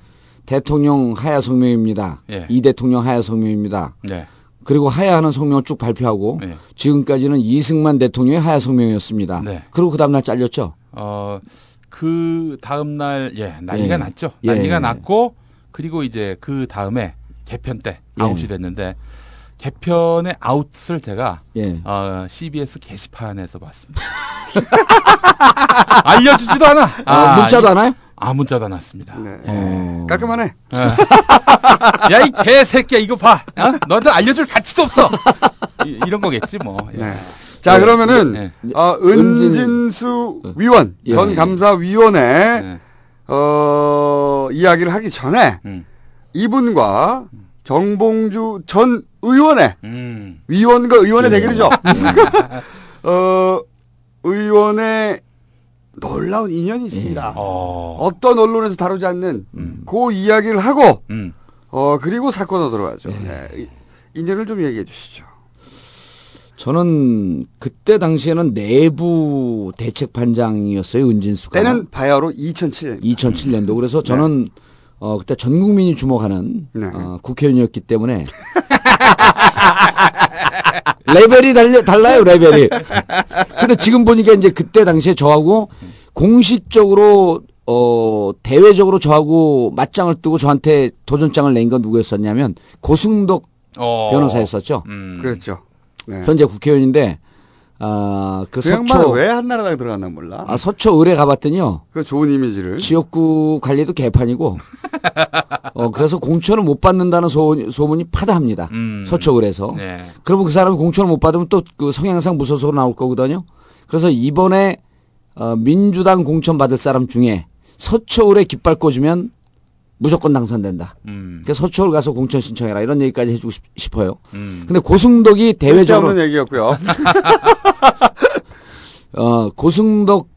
J: 대통령 하야 성명입니다.
F: 예.
J: 이 대통령 하야 성명입니다.
F: 네.
J: 그리고 하야하는 성명을 쭉 발표하고
F: 네.
J: 지금까지는 이승만 대통령의 하야 성명이었습니다.
F: 네.
J: 그리고 그 다음날 잘렸죠.
F: 어, 그 다음 날, 예, 난리가
J: 예.
F: 났죠.
J: 예.
F: 난리가 났고, 그리고 이제 그 다음에 개편 때
J: 예.
F: 아웃이 됐는데, 개편의 아웃을 제가,
J: 예.
F: 어, CBS 게시판에서 봤습니다. <laughs> 알려주지도 않아.
J: 아, 문자도
F: 이-
J: 안 와요?
F: 아, 문자도 안 왔습니다.
E: 네.
J: 어.
E: 깔끔하네. <laughs>
F: 야, 이 개새끼야, 이거 봐. 어? 너한테 알려줄 가치도 없어. 이, 런 거겠지, 뭐. 예.
E: 네. 자 그러면은
F: 네.
E: 어,
J: 은진-
E: 은진수 위원
J: 예.
E: 전 감사위원회
F: 네.
E: 어, 이야기를 하기 전에
F: 음.
E: 이분과 정봉주 전 의원의
F: 음.
E: 위원과 의원의
J: 예.
E: 대결이죠. <laughs> <laughs> 어, 의원의 놀라운 인연이 있습니다.
F: 어.
E: 어떤 언론에서 다루지 않는 그 이야기를 하고
F: 음.
E: 어 그리고 사건으로 들어가죠. 네. 이- 인연을 좀 얘기해 주시죠.
J: 저는 그때 당시에는 내부 대책 반장이었어요 은진수가.
E: 때는 바야흐로 2007년.
J: 2007년도. 그래서 저는 어 그때 전 국민이 주목하는
E: 네.
J: 어, 국회의원이었기 때문에 <laughs> <laughs> 레벨이 달려, 달라요 레벨이. 근데 지금 보니까 이제 그때 당시에 저하고 공식적으로 어 대외적으로 저하고 맞짱을 뜨고 저한테 도전장을 낸 건 누구였었냐면 고승덕
F: 어.
J: 변호사였었죠.
F: 음.
E: 그렇죠. 네.
J: 현재 국회의원인데 아 그
E: 그 양반은
J: 서초
E: 왜 한나라당에 들어갔나 몰라.
J: 아 서초 의뢰 가봤더니요.
E: 그 좋은 이미지를.
J: 지역구 관리도 개판이고, <laughs> 어, 그래서 공천을 못 받는다는 소, 소문이 파다합니다.
F: 음.
J: 서초 을에서.
F: 네.
J: 그러면 그 사람이 공천을 못 받으면 또 그 성향상 무소속으로 나올 거거든요. 그래서 이번에 어, 민주당 공천 받을 사람 중에 서초 을에 깃발 꽂으면 무조건 당선된다.
F: 음.
J: 그래서 서초을 가서 공천 신청해라 이런 얘기까지 해주고 싶, 싶어요.
F: 음.
J: 근데 고승덕이 대외적으로
E: 쓸데없는 얘기였고요. <laughs>
J: 어, 고승덕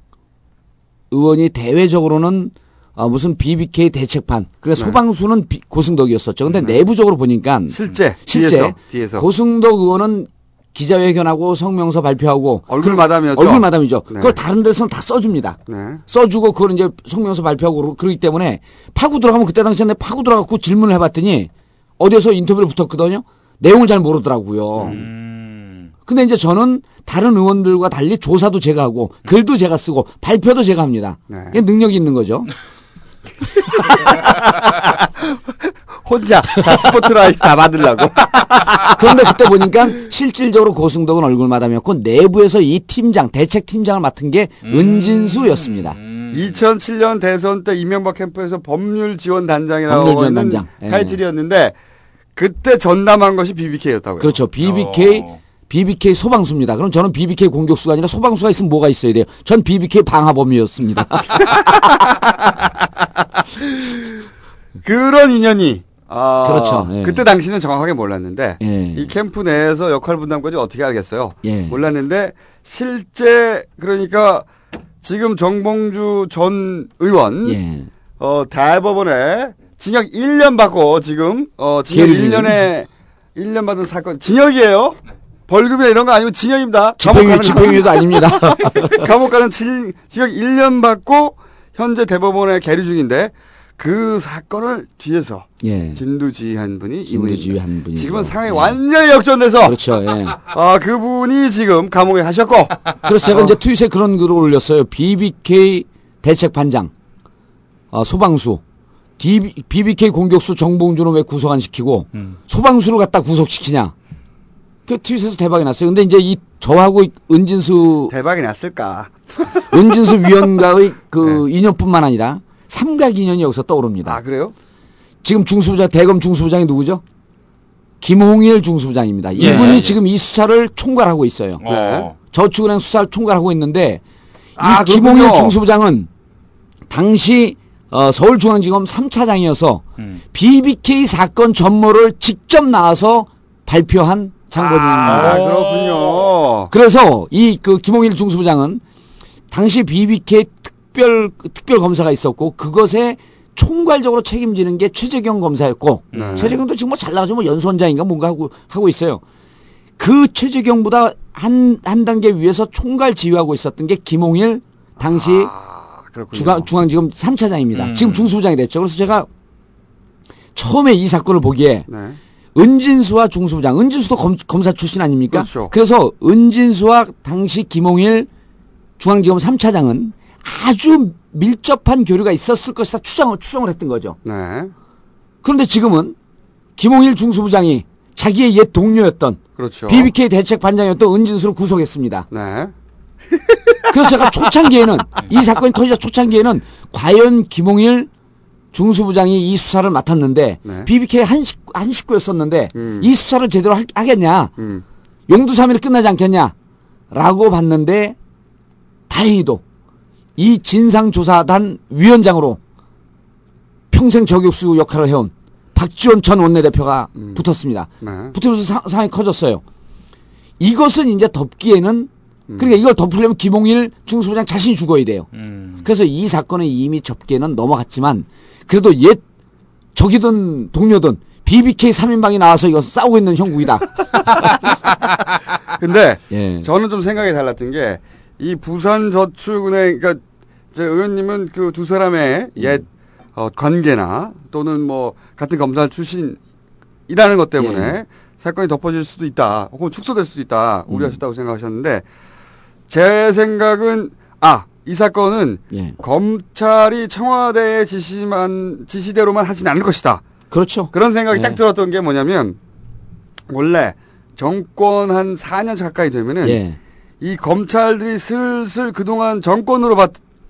J: 의원이 대외적으로는 어, 무슨 BBK 대책판. 그래
E: 네.
J: 소방수는 비- 고승덕이었었죠. 근데 내부적으로 보니까
E: 실제
J: 실제
E: 뒤에서 뒤에서
J: 고승덕 의원은 기자회견하고 성명서 발표하고
E: 얼굴
J: 그-
E: 마담이었죠.
J: 얼굴 마담이죠.
E: 네.
J: 그걸 다른 데서는 다 써줍니다.
E: 네.
J: 써주고 그걸 이제 성명서 발표하고 그러- 그러기 때문에 파고 들어가면 그때 당시에 내가 파고 들어가고 질문을 해봤더니 어디에서 인터뷰를 붙었거든요. 내용을 잘 모르더라고요.
F: 음.
J: 근데 이제 저는 다른 의원들과 달리 조사도 제가 하고 글도 제가 쓰고 발표도 제가 합니다.
E: 네.
J: 이게 능력이 있는 거죠. <laughs>
E: 혼자 다 스포트라이트 다 받으려고. <laughs>
J: 그런데 그때 보니까 실질적으로 고승덕은 얼굴 마담이었고 내부에서 이 팀장 대책 팀장을 맡은 게 은진수였습니다.
F: 음.
E: 2007년 대선 때 이명박 캠프에서 법률 지원 단장이라고 하는
J: 단장. 예.
E: 타이틀이었는데 그때 전담한 것이 BBK였다고요.
J: 그렇죠. BBK
F: 어.
J: BBK 소방수입니다. 그럼 저는 BBK 공격수가 아니라 소방수가 있으면 뭐가 있어야 돼요? 전 BBK 방화범이었습니다. <laughs>
E: 그런 인연이 아,
J: 그렇죠. 예.
E: 그때 당시는 정확하게 몰랐는데
J: 예.
E: 이 캠프 내에서 역할 분담까지 어떻게 알겠어요?
J: 예.
E: 몰랐는데 실제 그러니까 지금 정봉주 전 의원
J: 예.
E: 어 대법원에 징역 1년 받고 지금 어 징역
J: 계류 중인.
E: 1년에 1년 받은 사건 징역이에요. 벌금이나 이런 거 아니고 징역입니다.
J: 집행유, 집행유예도 아닙니다. <laughs>
E: 감옥 가는 징, 징역 1년 받고 현재 대법원에 계류 중인데 그 사건을 뒤에서
J: 예.
E: 진두지휘한 분이
J: 진두지휘한
E: 이분입니다.
J: 분이죠.
E: 지금은 상황이
J: 예.
E: 완전히 역전돼서
J: 그렇죠. 예. <laughs>
E: 아 그분이 지금 감옥에 가셨고
J: 그래서 제가
E: 어,
J: 이제 트윗에 그런 글을 올렸어요. BBK 대책 반장, 어, 소방수, DB, BBK 공격수 정봉준은 왜 구속 안 시키고 소방수를 갖다 구속시키냐. 그 트윗에서 대박이 났어요. 근데 이제 이 저하고 은진수
E: 대박이 났을까?
J: 은진수 <laughs> 위원과의 그 인연뿐만 아니라 삼각 인연이 여기서 떠오릅니다.
E: 아 그래요?
J: 지금 중수부장 대검 중수부장이 누구죠? 김홍일 중수부장입니다.
F: 예,
J: 이분이
F: 예.
J: 지금 이 수사를 총괄하고 있어요.
F: 어.
J: 저축은행 수사를 총괄하고 있는데
E: 아,
J: 이 김홍일
E: 그렇군요.
J: 중수부장은 당시 어, 서울중앙지검 3차장이어서
F: 음.
J: BBK 사건 전모를 직접 나와서 발표한 장본인입니다.
E: 아 그렇군요.
J: 그래서 이 그 김홍일 중수부장은 당시 BBK 특별 특별 검사가 있었고 그것에 총괄적으로 책임지는 게 최재경 검사였고
E: 네.
J: 최재경도 지금 뭐 잘 나가지고 뭐 연수원장인가 뭔가 하고 하고 있어요. 그 최재경보다 한 한 단계 위에서 총괄 지휘하고 있었던 게 김홍일 당시
E: 아.
J: 중앙 중앙지검 3차장입니다.
F: 음.
J: 지금 중수부장이 됐죠. 그래서 제가 처음에 이 사건을 보기에
E: 네.
J: 은진수와 중수부장, 은진수도 검, 검사 출신 아닙니까?
E: 그렇죠.
J: 래서 은진수와 당시 김홍일 중앙지검 3차장은 아주 밀접한 교류가 있었을 것이다 추정을, 추정을 했던 거죠.
E: 네.
J: 그런데 지금은 김홍일 중수부장이 자기의 옛 동료였던
E: 그렇죠.
J: BBK 대책 반장이었던 은진수를 구속했습니다.
E: 네.
J: 그래서 제가 초창기에는 <laughs> 이 사건이 터지자 초창기에는 과연 김홍일 중수부장이 이 수사를 맡았는데
E: 네.
J: BBK 한, 식구, 한 식구였었는데
E: 음.
J: 이 수사를 제대로 할- 하겠냐
E: 음.
J: 용두사미로 끝나지 않겠냐 라고 봤는데 다행히도 이 진상조사단 위원장으로 평생 저격수 역할을 해온 박지원 전 원내대표가 붙었습니다.
E: 네.
J: 붙으면서 사- 상황이 커졌어요. 이것은 이제 덮기에는
E: 음.
J: 그러니까 이걸 덮으려면 김홍일 중수부장 자신이 죽어야 돼요.
F: 음.
J: 그래서 이 사건은 이미 접기에는 넘어갔지만 그래도 옛 적이든 동료든 BBK 3인방이 나와서 이거 싸우고 있는 형국이다. <laughs>
E: 근데
J: 예.
E: 저는 좀 생각이 달랐던 게 이 부산 저축은행 그러니까 제 의원님은 그 두 사람의 옛 어, 관계나 또는 뭐 같은 검사 출신이라는 것 때문에
J: 예.
E: 사건이 덮어질 수도 있다 혹은 축소될 수도 있다
J: 음.
E: 우려하셨다고 생각하셨는데 제 생각은 아 이 사건은
J: 예.
E: 검찰이 청와대의 지시만 지시대로만 하진 않을 것이다.
J: 그렇죠.
E: 그런 생각이
J: 예.
E: 딱 들었던 게 뭐냐면 원래 정권 한 4년 가까이 되면은
J: 예.
E: 이 검찰들이 슬슬 그동안 정권으로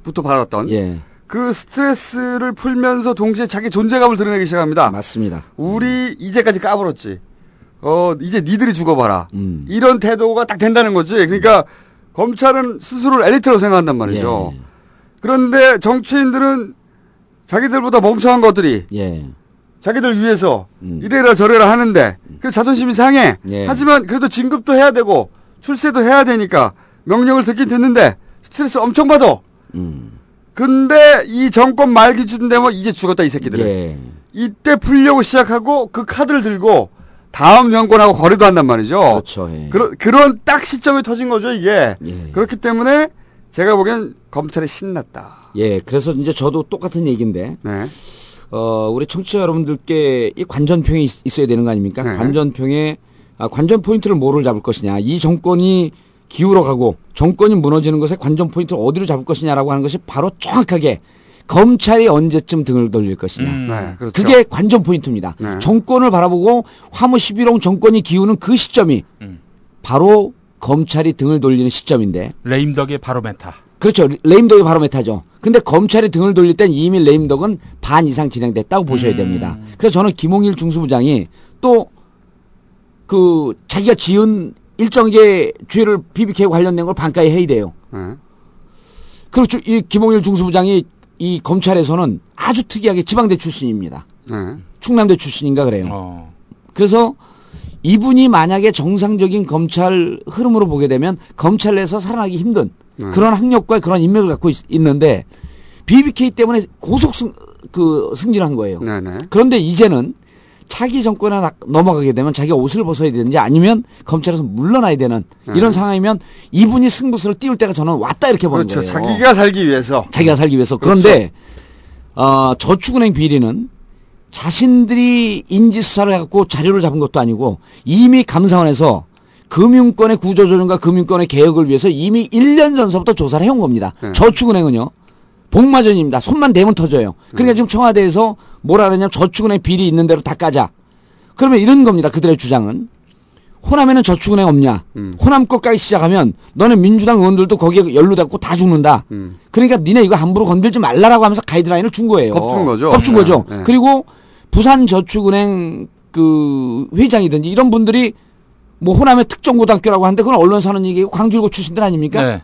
E: 부터 받았던
J: 예.
E: 그 스트레스를 풀면서 동시에 자기 존재감을 드러내기 시작합니다.
J: 맞습니다.
E: 우리 이제까지 까불었지. 어 이제 니들이 죽어봐라.
J: 음.
E: 이런 태도가 딱 된다는 거지. 그러니까 검찰은 스스로를 엘리트로 생각한단 말이죠.
J: 예.
E: 그런데 정치인들은 자기들보다 멍청한 것들이
J: 예.
E: 자기들 위해서
J: 음.
E: 이래라 저래라 하는데 그 자존심이 상해.
J: 예.
E: 하지만 그래도 진급도 해야 되고 출세도 해야 되니까 명령을 듣긴 듣는데 스트레스 엄청 받아.
J: 음.
E: 근데 이 정권 말 기 준 되면 이제 죽었다 이 새끼들은.
J: 예.
E: 이때 풀려고 시작하고 그 카드를 들고 다음 정권하고 거래도 한단 말이죠.
J: 그렇죠. 예.
E: 그런 그런 딱 시점에 터진 거죠 이게.
J: 예.
E: 그렇기 때문에 제가 보기엔 검찰이 신났다.
J: 예. 그래서 이제 저도 똑같은 얘기인데
E: 네.
J: 어, 우리 청취자 여러분들께 이 관전평이 있, 있어야 되는 거 아닙니까?
E: 네.
J: 관전평에 아, 관전 포인트를 뭐를 잡을 것이냐. 이 정권이 기울어 가고 정권이 무너지는 것에 관전 포인트를 어디로 잡을 것이냐라고 하는 것이 바로 정확하게 검찰이 언제쯤 등을 돌릴 것이냐.
F: 음.
E: 네. 그렇죠.
J: 그게 관전 포인트입니다.
E: 네.
J: 정권을 바라보고 화무 11홍 정권이 기우는 그 시점이
F: 음.
J: 바로 검찰이 등을 돌리는 시점인데
F: 레임덕의 바로메타.
J: 그렇죠. 레임덕이 바로 메타죠. 근데 검찰이 등을 돌릴 땐 이미 레임덕은 반 이상 진행됐다고 보셔야
F: 음.
J: 됩니다. 그래서 저는 김홍일 중수부장이 또 그 자기가 지은 일정하게 죄를 BBK 관련된 걸 반가에 해야 돼요.
E: 네.
J: 그렇죠. 이 김홍일 중수부장이 이 검찰에서는 아주 특이하게 지방대 출신입니다.
E: 네.
J: 충남대 출신인가 그래요.
F: 어.
J: 그래서 이분이 만약에 정상적인 검찰 흐름으로 보게 되면 검찰 내에서 살아나기 힘든
E: 네.
J: 그런 학력과 그런 인맥을 갖고 있, 는데 BBK 때문에 고속 승, 그 승진한 거예요.
E: 네네.
J: 그런데 이제는 차기 정권에 나- 넘어가게 되면 자기가 옷을 벗어야 되는지 아니면 검찰에서 물러나야 되는
E: 네.
J: 이런 상황이면 이분이 승부수를 띄울 때가 저는 왔다 이렇게 보는
E: 그렇죠.
J: 거예요.
E: 자기가 살기 위해서.
J: 자기가 살기 위해서.
E: 그렇죠.
J: 그런데 어, 저축은행 비리는 자신들이 인지 수사를 해갖고 자료를 잡은 것도 아니고 이미 감사원에서 금융권의 구조조정과 금융권의 개혁을 위해서 이미 1년 전서부터 조사를 해온 겁니다.
E: 네.
J: 저축은행은요. 복마전입니다. 손만 대면 터져요.
E: 네.
J: 그러니까 지금 청와대에서 뭐라 그러냐면 저축은행 비리 있는 대로 다 까자. 그러면 이런 겁니다. 그들의 주장은. 호남에는 저축은행 없냐?
E: 음.
J: 호남 것까지 시작하면 너는 민주당 의원들도 거기에 연루됐고 다 죽는다.
E: 음.
J: 그러니까 니네 이거 함부로 건들지 말라라고 하면서 가이드라인을 준 거예요.
E: 겁준 거죠.
J: 겁준
E: 네,
J: 거죠.
E: 네.
J: 그리고 부산 저축은행 그 회장이든지 이런 분들이 뭐 호남의 특정 고등학교라고 하는데 그건 언론사 하는 얘기고 광주일고 출신들 아닙니까?
F: 네.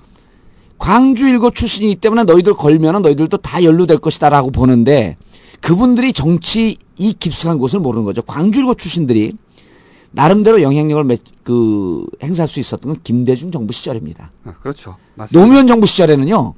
J: 광주 일고 출신이기 때문에 너희들 걸면은 너희들도 다 연루될 것이다라고 보는데 그분들이 정치 이 깊숙한 곳을 모르는 거죠. 광주 일고 출신들이 나름대로 영향력을 매- 그 행사할 수 있었던 건 김대중 정부 시절입니다.
E: 아, 그렇죠. 맞습니다.
J: 노무현 정부 시절에는요.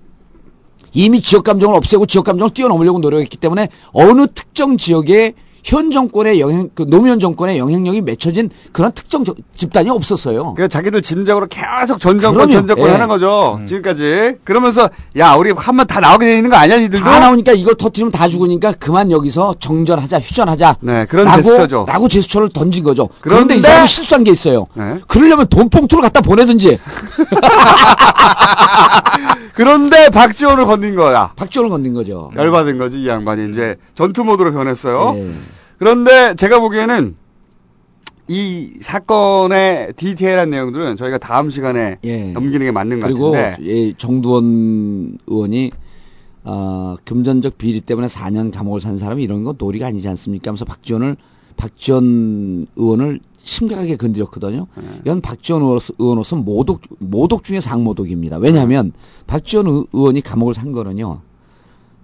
J: 이미 지역 감정을 없애고 지역 감정을 뛰어넘으려고 노력했기 때문에 어느 특정 지역에 현 정권의 영향, 그 노무현 정권의 영향력이 맺혀진 그런 특정 저- 집단이 없었어요.
E: 그 자기들 짐작으로 계속 전 정권
J: 그럼요.
E: 전 정권
J: 예.
E: 하는 거죠. 지금까지. 그러면서 야 우리 한 번 다 나오게 돼 있는 거 아니야 니들도?
J: 다 나오니까 이걸 터트리면 다 죽으니까 그만 여기서 정전하자, 휴전하자.
E: 네, 그런
J: 라고,
E: 제스처죠.
J: 라고 제스처를 던진 거죠. 그런데,
E: 그런데
J: 이 사람이 실수한 게 있어요.
E: 네.
J: 그러려면 돈 봉투를 갖다 보내든지. <laughs>
E: 그런데 박지원을 건든 거야.
J: 박지원을 건든 거죠.
E: 열받은 거지 이 양반이 이제 전투 모드로 변했어요.
J: 예.
E: 그런데 제가 보기에는 이 사건의 디테일한 내용들은 저희가 다음 시간에
J: 예.
E: 넘기는 게 맞는 것
J: 그리고
E: 같은데.
J: 예, 정두원 의원이 어, 금전적 비리 때문에 4년 감옥을 산 사람이 이런 건 도리가 아니지 않습니까? 하면서 박지원을 박지원 의원을 심각하게 건드렸거든요.
E: 네.
J: 이건 박지원 의원으로서, 모독 모독 중에 상모독입니다. 왜냐하면 박지원 의- 의원이 감옥을 산 거는요.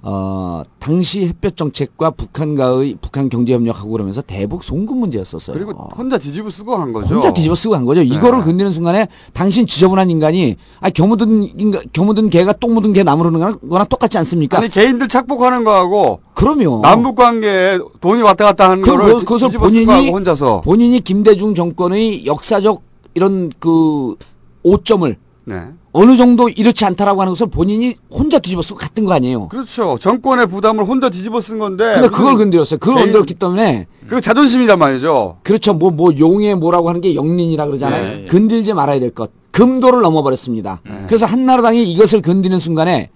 J: 어, 당시 햇볕 정책과 북한과의 북한 경제 협력하고 그러면서 대북 송금 문제였었어요.
E: 그리고 혼자 뒤집어 쓰고 한 거죠.
J: 혼자 뒤집어 쓰고 간 거죠. 이거를 건드는 순간에 당신 지저분한 인간이 아 겨묻은 인간 겨묻은 개가 똥 묻은 개 나무르는 거나 똑같지 않습니까?
E: 아니 개인들 착복하는 거하고
J: 그럼요.
E: 남북 관계에 돈이 왔다 갔다 하는
J: 그,
E: 거를
J: 그, 그것을 본인이
E: 혼자서.
J: 본인이 김대중 정권의 역사적 이런 그 오점을
E: 네.
J: 어느 정도 이렇지 않다라고 하는 것을 본인이 혼자 뒤집어 쓰고 갔던 거 아니에요.
E: 그렇죠. 정권의 부담을 혼자 뒤집어 쓴 건데.
J: 근데 그걸 건드렸어요. 그걸
E: 개인-
J: 건드렸기 때문에
E: 그 자존심이란 말이죠.
J: 그렇죠. 뭐, 뭐, 용의 뭐라고 하는 게 영린이라 그러잖아요.
E: 네, 네.
J: 건들지 말아야 될 것. 금도를 넘어버렸습니다. 그래서 한나라당이 이것을 건드는 순간에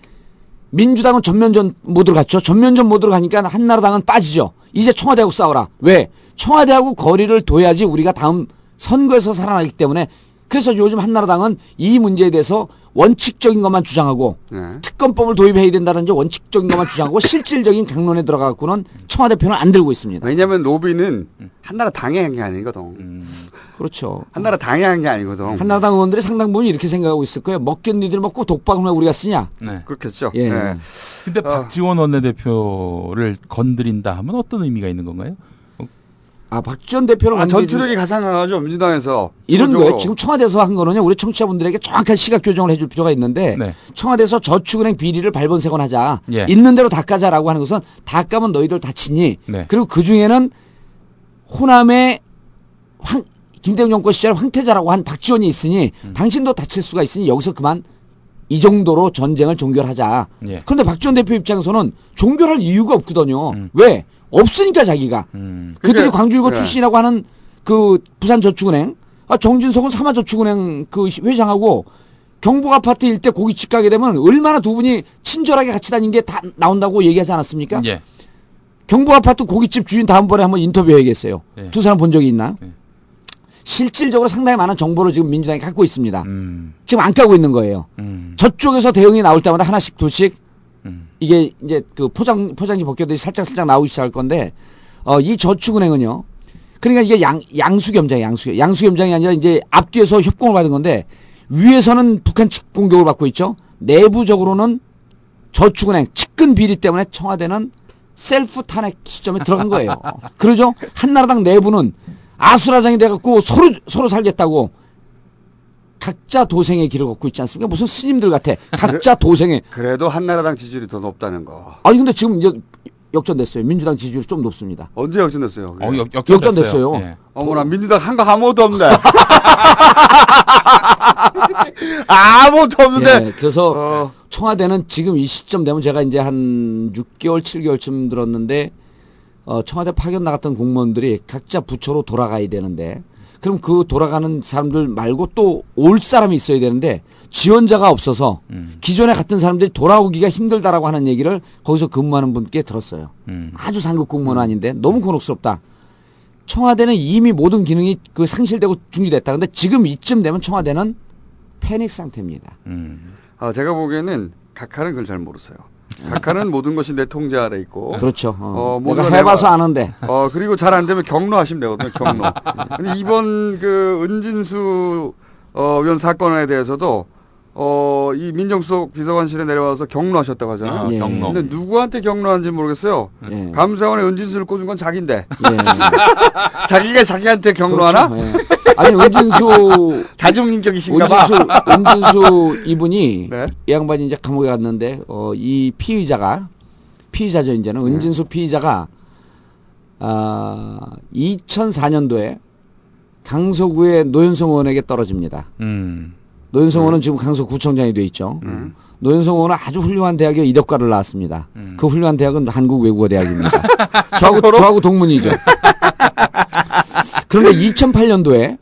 J: 민주당은 전면전 모드로 갔죠. 전면전 모드로 가니까 한나라당은 빠지죠. 이제 청와대하고 싸워라. 왜? 청와대하고 거리를 둬야지 우리가 다음 선거에서 살아나기 때문에 그래서 요즘 한나라당은 이 문제에 대해서 원칙적인 것만 주장하고
E: 네.
J: 특검법을 도입해야 된다는 원칙적인 것만 주장하고 실질적인 강론에 들어가고는 청와대 편을 안 들고 있습니다.
E: 왜냐하면 노비는 한나라 당에 한 게 아니거든.
J: 그렇죠.
E: 한나라 당에 한 게 아니거든.
J: 한나라당 의원들이 상당 부분 이렇게 생각하고 있을 거예요. 먹겠 니들 먹고 독박을 왜 우리가 쓰냐?
F: 네.
E: 그렇겠죠.
J: 예.
E: 네.
F: 근데 박지원 원내대표를 건드린다 하면 어떤 의미가 있는 건가요?
J: 아 박지원 대표는
E: 아, 전투력이 가장 강하죠 민주당에서.
J: 이런. 거예요. 지금 청와대에서 한 거는요. 우리 청취자분들에게 정확한 시각 교정을 해줄 필요가 있는데
F: 네.
J: 청와대에서 저축은행 비리를 발본색원하자
F: 예.
J: 있는 대로 닦아자라고 하는 것은 다 까면 너희들 다치니
F: 네.
J: 그리고 그 중에는 호남의 황 김대중 정권 시절 황태자라고 한 박지원이 있으니
F: 음.
J: 당신도 다칠 수가 있으니 여기서 그만 이 정도로 전쟁을 종결하자.
F: 예.
J: 그런데 박지원 대표 입장에서는 종결할 이유가 없거든요.
F: 음.
J: 왜? 없으니까 자기가. 그들이
E: 그게-
J: 광주일고
E: 네.
J: 출신이라고 하는 그 부산저축은행, 아, 정진석은 삼화저축은행 그 회장하고 경북 아파트 일대 고깃집 가게 되면 얼마나 두 분이 친절하게 같이 다닌 게 다 나온다고 얘기하지 않았습니까?
F: 예.
J: 경북 아파트 고깃집 주인 다음번에 한번 인터뷰해야겠어요.
F: 예.
J: 두 사람 본 적이 있나?
F: 예.
J: 실질적으로 상당히 많은 정보를 지금 민주당이 갖고 있습니다.
F: 음.
J: 지금 안 까고 있는 거예요.
F: 음.
J: 저쪽에서 대응이 나올 때마다 하나씩 둘씩
F: 음.
J: 이게 이제 그 포장 포장지 벗겨듯이 살짝 살짝 나오기 시작할 건데 어 이 저축은행은요 그러니까 이게 양, 양수겸장, 양수, 양수겸장이 아니라 이제 앞뒤에서 협공을 받은 건데 위에서는 북한 측 공격을 받고 있죠. 내부적으로는 저축은행 측근 비리 때문에 청와대는 셀프 탄핵 시점에 들어간 거예요. <laughs> 그러죠? 한나라당 내부는 아수라장이 돼갖고 서로 서로 살겠다고 각자 도생의 길을 걷고 있지 않습니까? 무슨 스님들 같아. 각자 도생의.
E: 그래도 한나라당 지지율이 더 높다는 거.
J: 아니 근데 지금 이제 역전됐어요. 민주당 지지율이 좀 높습니다.
E: 언제 역전됐어요?
F: 어, 역,
J: 역전됐어요.
F: 예.
E: 어머나 민주당 한 거 아무것도 없네. <laughs> 아무것도 없는데.
J: 예, 그래서 청와대는 지금 이 시점 되면 제가 이제 한 6개월, 7개월쯤 들었는데 어, 청와대 파견 나갔던 공무원들이 각자 부처로 돌아가야 되는데 그럼 그 돌아가는 사람들 말고 또 올 사람이 있어야 되는데 지원자가 없어서 기존에 갔던 사람들이 돌아오기가 힘들다라고 하는 얘기를 거기서 근무하는 분께 들었어요.
F: 음.
J: 아주 상급 공무원 아닌데 너무 곤혹스럽다. 청와대는 이미 모든 기능이 그 상실되고 중지됐다. 근데 지금 이쯤 되면 청와대는 패닉 상태입니다.
F: 음.
E: 아, 제가 보기에는 각하는 그걸 잘 모르세요. 각하는 모든 것이 내 통제 아래 있고.
J: 그렇죠. 어.
E: 모든
J: 내가
E: 걸
J: 해봐서
E: 내가-
J: 아는데.
E: 어, 그리고 잘 안 되면 경로 하시면 되거든요, 경로. 근데 이번 그 은진수 어, 위원 사건에 대해서도 어, 이 민정수석 비서관실에 내려와서 경로하셨다고 하잖아요.
F: 아, 예. 경로.
E: 근데 누구한테 경로한지 모르겠어요.
J: 예.
E: 감사원에 은진수를 꽂은 건 자기인데.
J: 예. <laughs>
E: 자기가 자기한테 경로하나?
J: 그렇죠. 예. 아니 은진수 <laughs>
E: 다중인격이신가 봐.
J: 은진수 은진수 <laughs> 이분이
E: 네.
J: 이 양반이 이제 감옥에 갔는데 어, 이 피의자가 피의자죠 이제는
E: 네.
J: 은진수 피의자가 아 2004년도에 강서구의 노현성 의원에게 떨어집니다.
F: 음.
J: 노현성 의원은 지금 강서구청장이 돼 있죠. 노현성 의원은 아주 훌륭한 대학에 이력과를 나왔습니다. 그 훌륭한 대학은 한국 외국어 대학입니다. <laughs> 저하고, 저하고 동문이죠. 그런데 2008년도에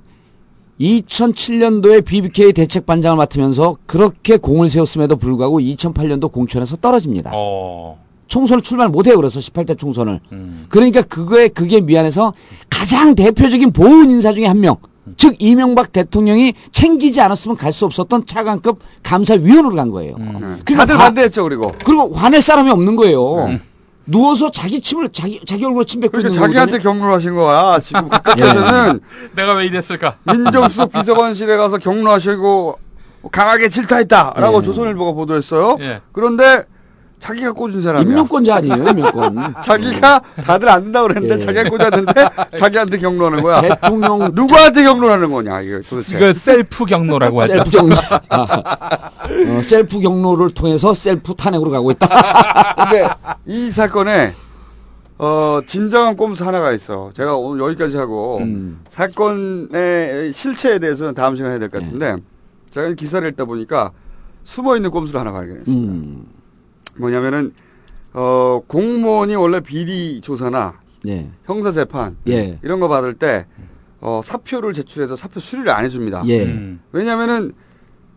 J: 2007년도에 BBK 대책 반장을 맡으면서 그렇게 공을 세웠음에도 불구하고 2008년도 공천에서 떨어집니다.
F: 어.
J: 총선을 출마를 못해요. 그래서 18대 총선을.
F: 음.
J: 그러니까 그거에 그게 미안해서 가장 대표적인 보훈 인사 중에 한 명. 즉 이명박 대통령이 챙기지 않았으면 갈 수 없었던 차관급 감사위원으로 간 거예요. 그러니까
E: 다들
J: 화-
E: 반대했죠, 그리고.
J: 그리고 화낼 사람이 없는 거예요. 누워서 자기 침을 자기 자기 얼굴에 침 뱉고
E: 그러니까
J: 있는
E: 자기한테
J: 거거든요.
E: 경로를 하신 거야. 지금 각각에서는 <laughs>
F: 내가 왜 이랬을까? <laughs>
E: 민정수석 비서관실에 가서 경로하시고 강하게 질타했다라고
J: 예.
E: 조선일보가 보도했어요.
F: 예.
E: 그런데 자기가 꽂은 사람이야.
J: 임명권자 아니에요, 임명권. <laughs>
E: 자기가 다들 안 된다고 그랬는데
J: 예.
E: 자기가 꽂았는데 <laughs> 자기한테 격노하는 거야.
J: 대통령 <laughs>
E: 누구한테 격노하는 거냐 이거 도대체.
F: 이거 셀프 격노라고 하죠.
J: 셀프 격노. 어, 셀프 격노를 통해서 셀프 탄핵으로 가고 있다.
E: 근데 이 사건에 어 진정한 꼼수 하나가 있어. 제가 오늘 여기까지 하고
J: 음.
E: 사건의 실체에 대해서는 다음 시간에 해야 될 것 같은데 제가 이 기사를 읽다 보니까 숨어 있는 꼼수를 하나 발견했습니다.
J: 음.
E: 뭐냐면은 어 공무원이 원래 비리 조사나
J: 예.
E: 형사 재판
J: 예.
E: 이런 거 받을 때 어, 사표를 제출해서 사표 수리를 안 해줍니다.
J: 예.
F: 음.
E: 왜냐하면은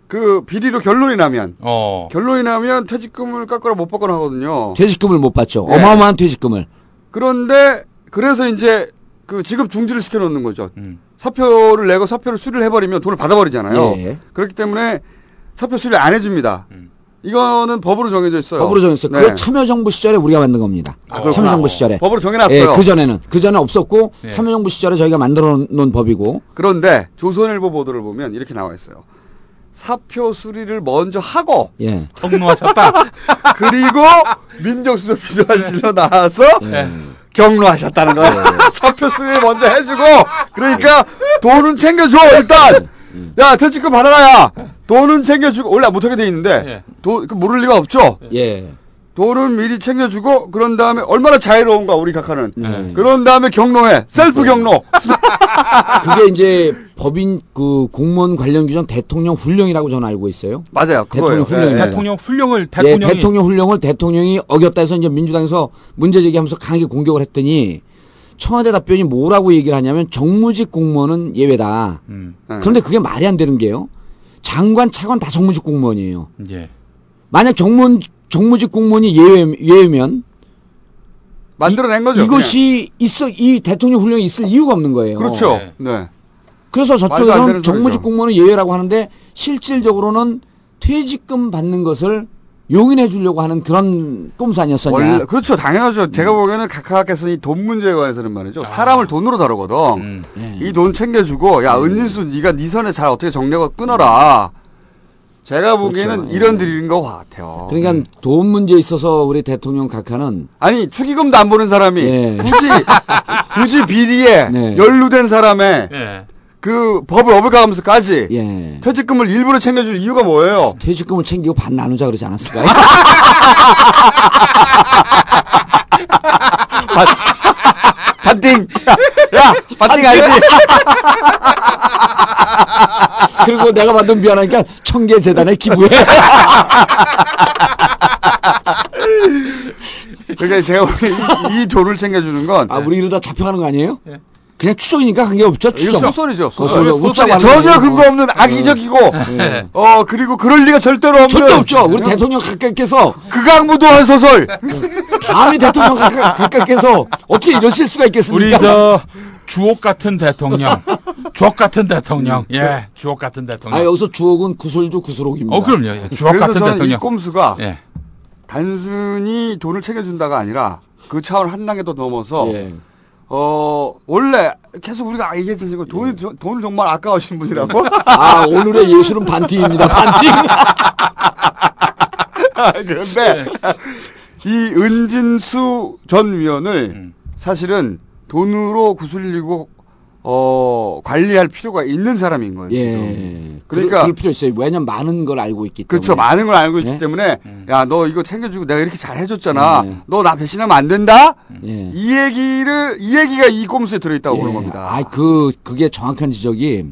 E: 그 비리로 결론이 나면
F: 어.
E: 결론이 나면 퇴직금을 깎거나 못 받거나 하거든요.
J: 퇴직금을 못 받죠.
E: 예.
J: 어마어마한 퇴직금을.
E: 그런데 그래서 이제 그 지급 중지를 시켜놓는 거죠.
F: 음.
E: 사표를 내고 사표를 수리를 해버리면 돈을 받아버리잖아요.
J: 예.
E: 그렇기 때문에 사표 수리를 안 해줍니다. 이거는 법으로 정해져 있어요.
J: 법으로 정했어요.
E: 네.
J: 그걸 참여정부 시절에 우리가 만든 겁니다.
E: 그렇구나.
J: 참여정부 시절에.
E: 법으로 정해놨어요.
J: 예, 그 전에는 그 전에 없었고
F: 예.
J: 참여정부 시절에 저희가 만들어 놓은 법이고.
E: 그런데 조선일보 보도를 보면 이렇게 나와 있어요. 사표 수리를 먼저 하고
J: 예.
F: 경로하셨다. <laughs>
E: 그리고 민정수석 비서관실로 나와서
J: 예.
E: 경로하셨다는 거예요. 사표 수리 먼저 해주고 그러니까 돈은 챙겨줘 일단. 야 퇴직금 받아라야. 돈은 챙겨주고 원래 못하게 돼 있는데
F: 예.
E: 돈그 모를 리가 없죠.
J: 예.
E: 돈은 미리 챙겨주고 그런 다음에 얼마나 자유로운가 우리 각하는.
J: 네.
E: 그런 다음에 경로해 셀프 경로. <laughs>
J: 그게 이제 법인 그 공무원 관련 규정 대통령 훈령이라고 저는 알고 있어요.
E: 맞아요.
J: 대통령.
E: 예,
F: 대통령 훈령을
J: 예,
F: 대통령이
J: 대통령 훈령을 대통령이 어겼다 해서 이제 민주당에서 문제 제기하면서 강하게 공격을 했더니 청와대 답변이 뭐라고 얘기를 하냐면 정무직 공무원은 예외다.
F: 음.
E: 예.
J: 그런데 그게 말이 안 되는 게요. 장관, 차관 다 정무직 공무원이에요.
F: 예.
J: 만약 정무원, 정무직 공무원이 예외, 예외면
E: 만들어낸 거죠.
J: 이것이 있어, 이 대통령 훈령이 있을 이유가 없는 거예요.
E: 그냥. 그렇죠.
F: 네.
E: 네.
J: 그래서
E: 되는
J: 정무직
E: 소리죠.
J: 공무원은 예외라고 하는데 실질적으로는 퇴직금 받는 것을 용인해 주려고 하는 그런 꼼수 아니었었냐.
E: 원래 그렇죠 당연하죠. 제가 보기에는 각하께서 이 돈 문제에 관해서는 말이죠 사람을 돈으로 다루거든. 이돈 챙겨주고 야 은진수 네가 네 선에 잘 어떻게 정력을 끊어라. 제가 보기에는 이런 드리는 것 같아요.
J: 그러니까 돈 문제에 있어서 우리 대통령 각하는
E: 아니 축의금도 안 보는 사람이
J: 예.
E: 굳이 <laughs> 굳이 비리에
J: 네.
E: 연루된 사람의
F: 예.
E: 그 법을 어불가하면서까지
J: 예.
E: 퇴직금을 일부러 챙겨줄 이유가 뭐예요?
J: 퇴직금을 챙기고 반 나누자 그러지 않았을까요? <laughs>
E: 반띵. 야, 반띵 알지?
J: 그리고 내가 만든 미안하니까 청계 재단에 기부해.
E: 그러니까 제가 보기에 이, 이 돈을 챙겨주는 건
J: 아 우리 이러다 잡혀가는 거 아니에요? 그냥 추정이니까 관계 없죠. 추정.
E: 속설이죠.
J: 소설.
E: 소설.
J: 웃자고 하는
E: 전혀. 근거 없는 악의적이고
J: 네.
E: 어 그리고 그럴 리가 절대로 없는
J: 절대 없죠. 우리 대통령 각하께서
E: 극악무도한 소설.
J: 감히 대통령 각하- 각하께서 어떻게 이러실 수가 있겠습니까?
F: 우리 저 주옥 같은 대통령, <laughs> 주옥 같은 대통령, 예, 주옥 같은 대통령.
J: 아 여기서 주옥은 구슬주 구슬옥입니다.
F: 어, 그럼요. 예, 주옥 같은 대통령.
E: 이 꼼수가
F: 예.
E: 단순히 돈을 챙겨준다가 아니라 그 차원 한 단계 더 넘어서
J: 예.
E: 어 원래 계속 우리가 얘기했지 않습니까? 돈이 저- 돈을 정말 아까우신 분이라고. <laughs>
J: 아 오늘의 예술은 반띵입니다. 반띵. <laughs>
E: 그런데 이 은진수 전 위원을 사실은 돈으로 구슬리고 어 관리할 필요가 있는 사람인 거예요. 지금.
J: 예.
E: 그러니까
J: 그럴 필요 있어요. 왜냐면 많은 걸 알고 있기 때문에.
E: 그렇죠. 많은 걸 알고 있기
J: 예?
E: 때문에 야너 이거 챙겨주고 내가 이렇게 잘 해줬잖아. 너나 배신하면 안 된다.
J: 예.
E: 이 얘기를 이 얘기가 이 꼼수에 들어있다고 보는 겁니다.
J: 아, 그 그게 정확한 지적이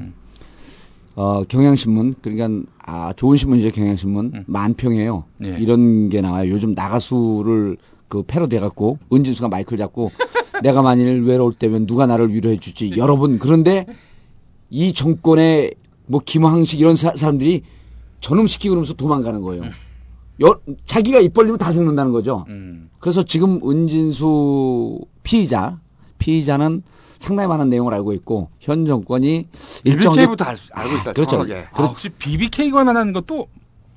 J: 어 경향신문 그러니까 아 좋은 신문이죠 경향신문 만평이에요.
F: 예.
J: 이런 게 나와요. 요즘 나가수를 그 패러디 해갖고 은진수가 마이크를 잡고 내가 만일 외로울 때면 누가 나를 위로해 주지. 여러분 그런데 이 정권의 뭐 김황식 이런 사, 사람들이 전음시키고 그러면서 도망가는 거예요. 여, 자기가 입 벌리면 다 죽는다는 거죠.
F: 음.
J: 그래서 지금 은진수 피의자, 피의자는 상당히 많은 내용을 알고 있고 현 정권이 일정
E: BBK부터 알 수- 알고 있다.
J: 그렇죠.
E: 정확하게.
F: 아, 혹시 BBK가 관한 것도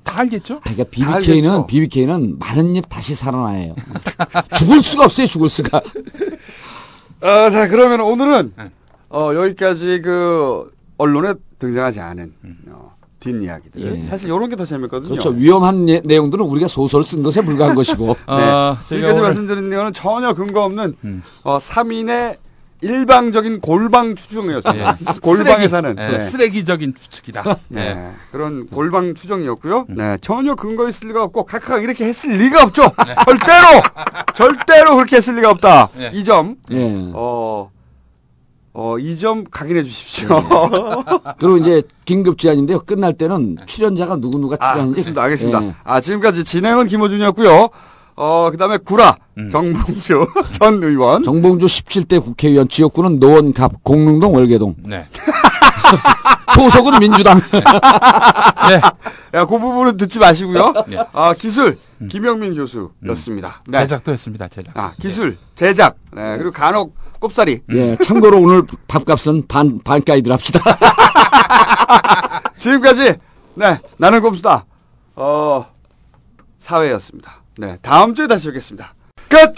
F: 다 알겠죠?
J: 그러니까
E: 다
J: BBK는. BBK는 마른 입 다시 살아나요. <laughs> 죽을 수가 없어요. 죽을 수가.
E: 어, 자 그러면 오늘은
J: 네.
E: 어, 여기까지 그 언론에 등장하지 않은 어, 뒷이야기들.
J: 음. 예.
E: 사실 이런 게 더 재밌거든요.
J: 그렇죠. 위험한 예- 내용들은 우리가 소설 쓴 것에 불과한 것이고. <laughs>
E: 네.
F: 어, 제가
E: 지금까지
F: 오늘-
E: 말씀드린 내용은 전혀 근거 없는
J: 음.
E: 어, 3인의 일방적인 골방 추정이었어요. 골방에
F: 쓰레기,
E: 사는.
F: 예,
E: 네.
F: 쓰레기적인 추측이다. <laughs>
E: 네.
F: 예.
E: 그런 골방 추정이었고요.
J: 음.
E: 네. 전혀 근거 있을 리가 없고 각하가 이렇게 했을 리가 없죠.
J: 네.
E: 절대로 절대로 그렇게 했을 리가 없다.
F: 네.
E: 이 점.
J: 예.
E: 어. 어, 이 점 각인해 주십시오. <laughs>
J: 그리고 이제 긴급 제안인데요. 끝날 때는 출연자가 누구 누가
E: 아. 알겠습니다. 알겠습니다.
J: 예.
E: 아, 지금까지 진행은 김호준이었고요. 어, 그 다음에 구라 정봉주 <laughs> 전 의원.
J: 정봉주 17대 국회의원 지역구는 노원갑 공릉동 월계동.
F: 네. <laughs>
J: 소속은 민주당. <laughs>
E: 야, 그 부분은 듣지 마시고요.
F: 네.
E: 아, 기술 김영민 교수였습니다. 네.
F: 제작도 했습니다. 제작.
E: 아, 기술 제작. 네. 그리고 간혹 꼽사리.
J: 예, 참고로 오늘 밥값은 반 반가이들 합시다.
E: 지금까지 네, 나는 꼼수다. 어, 사회였습니다. 네, 다음 주에 다시 뵙겠습니다. 끝.